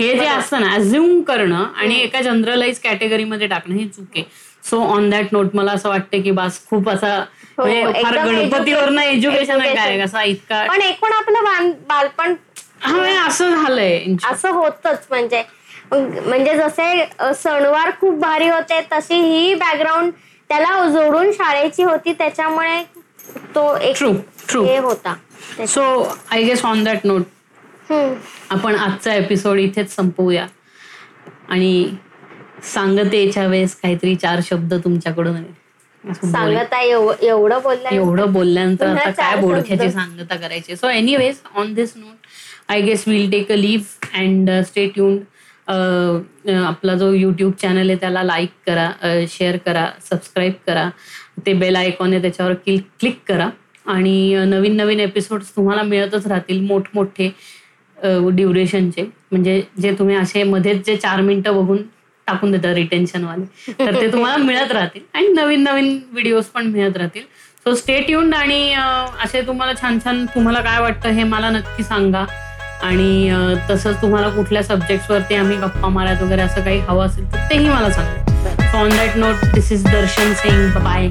हे जे असतं ना अझ्युम करणं आणि एका जनरलाइज कॅटेगरीमध्ये टाकणं हे चूक आहे. सो ऑन दॅट नोट मला असं वाटतं की बास खूप असा म्हणजे फार एकदम गणपतीवरनं एज्युकेशन आहे काय. कसा इतका पण एकूण आपलं बाल- बालपण हा म्हणजे असं झालंय असं होतच म्हणजे. म्हणजे जसे सणवार खूप भारी होते तशी ही बॅकग्राऊंड त्याला जोडून शाळेची होती त्याच्यामुळे तो एक ट्रू ट्रू हे होता. So I guess on that note. आपण आजचा एपिसोड इथेच संपवूया. आणि सांगतेच्या वेळेस काहीतरी चार शब्द तुमच्याकडून सांगत एवढं बोलल्या एवढं बोलल्यानंतर आता काय बोडख्याची. सांगता करायची? So anyways on this note I guess will take a leave and stay tuned आपला जो यूट्यूब चॅनल आहे त्याला लाईक करा शेअर करा सबस्क्राईब करा. ते बेल आयकॉन आहे त्याच्यावर क्लिक क्लिक करा. आणि नवीन नवीन एपिसोड्स तुम्हाला मिळतच राहतील मोठमोठे ड्युरेशनचे म्हणजे जे तुम्ही असे मध्येच जे चार मिनिटं बघून टाकून देतात रिटेन्शनवाले तर ते तुम्हाला मिळत राहतील. आणि नवीन नवीन व्हिडिओज पण मिळत राहतील. सो स्टे ट्यून्ड आणि असे तुम्हाला छान छान तुम्हाला काय वाटतं हे मला नक्की सांगा. आणि तसंच तुम्हाला कुठल्या सब्जेक्ट्सवरती आम्ही गप्पा मारत वगैरे असं काही हवं असेल तर तेही मला सांगा. So on that note this is Darshan Singh bye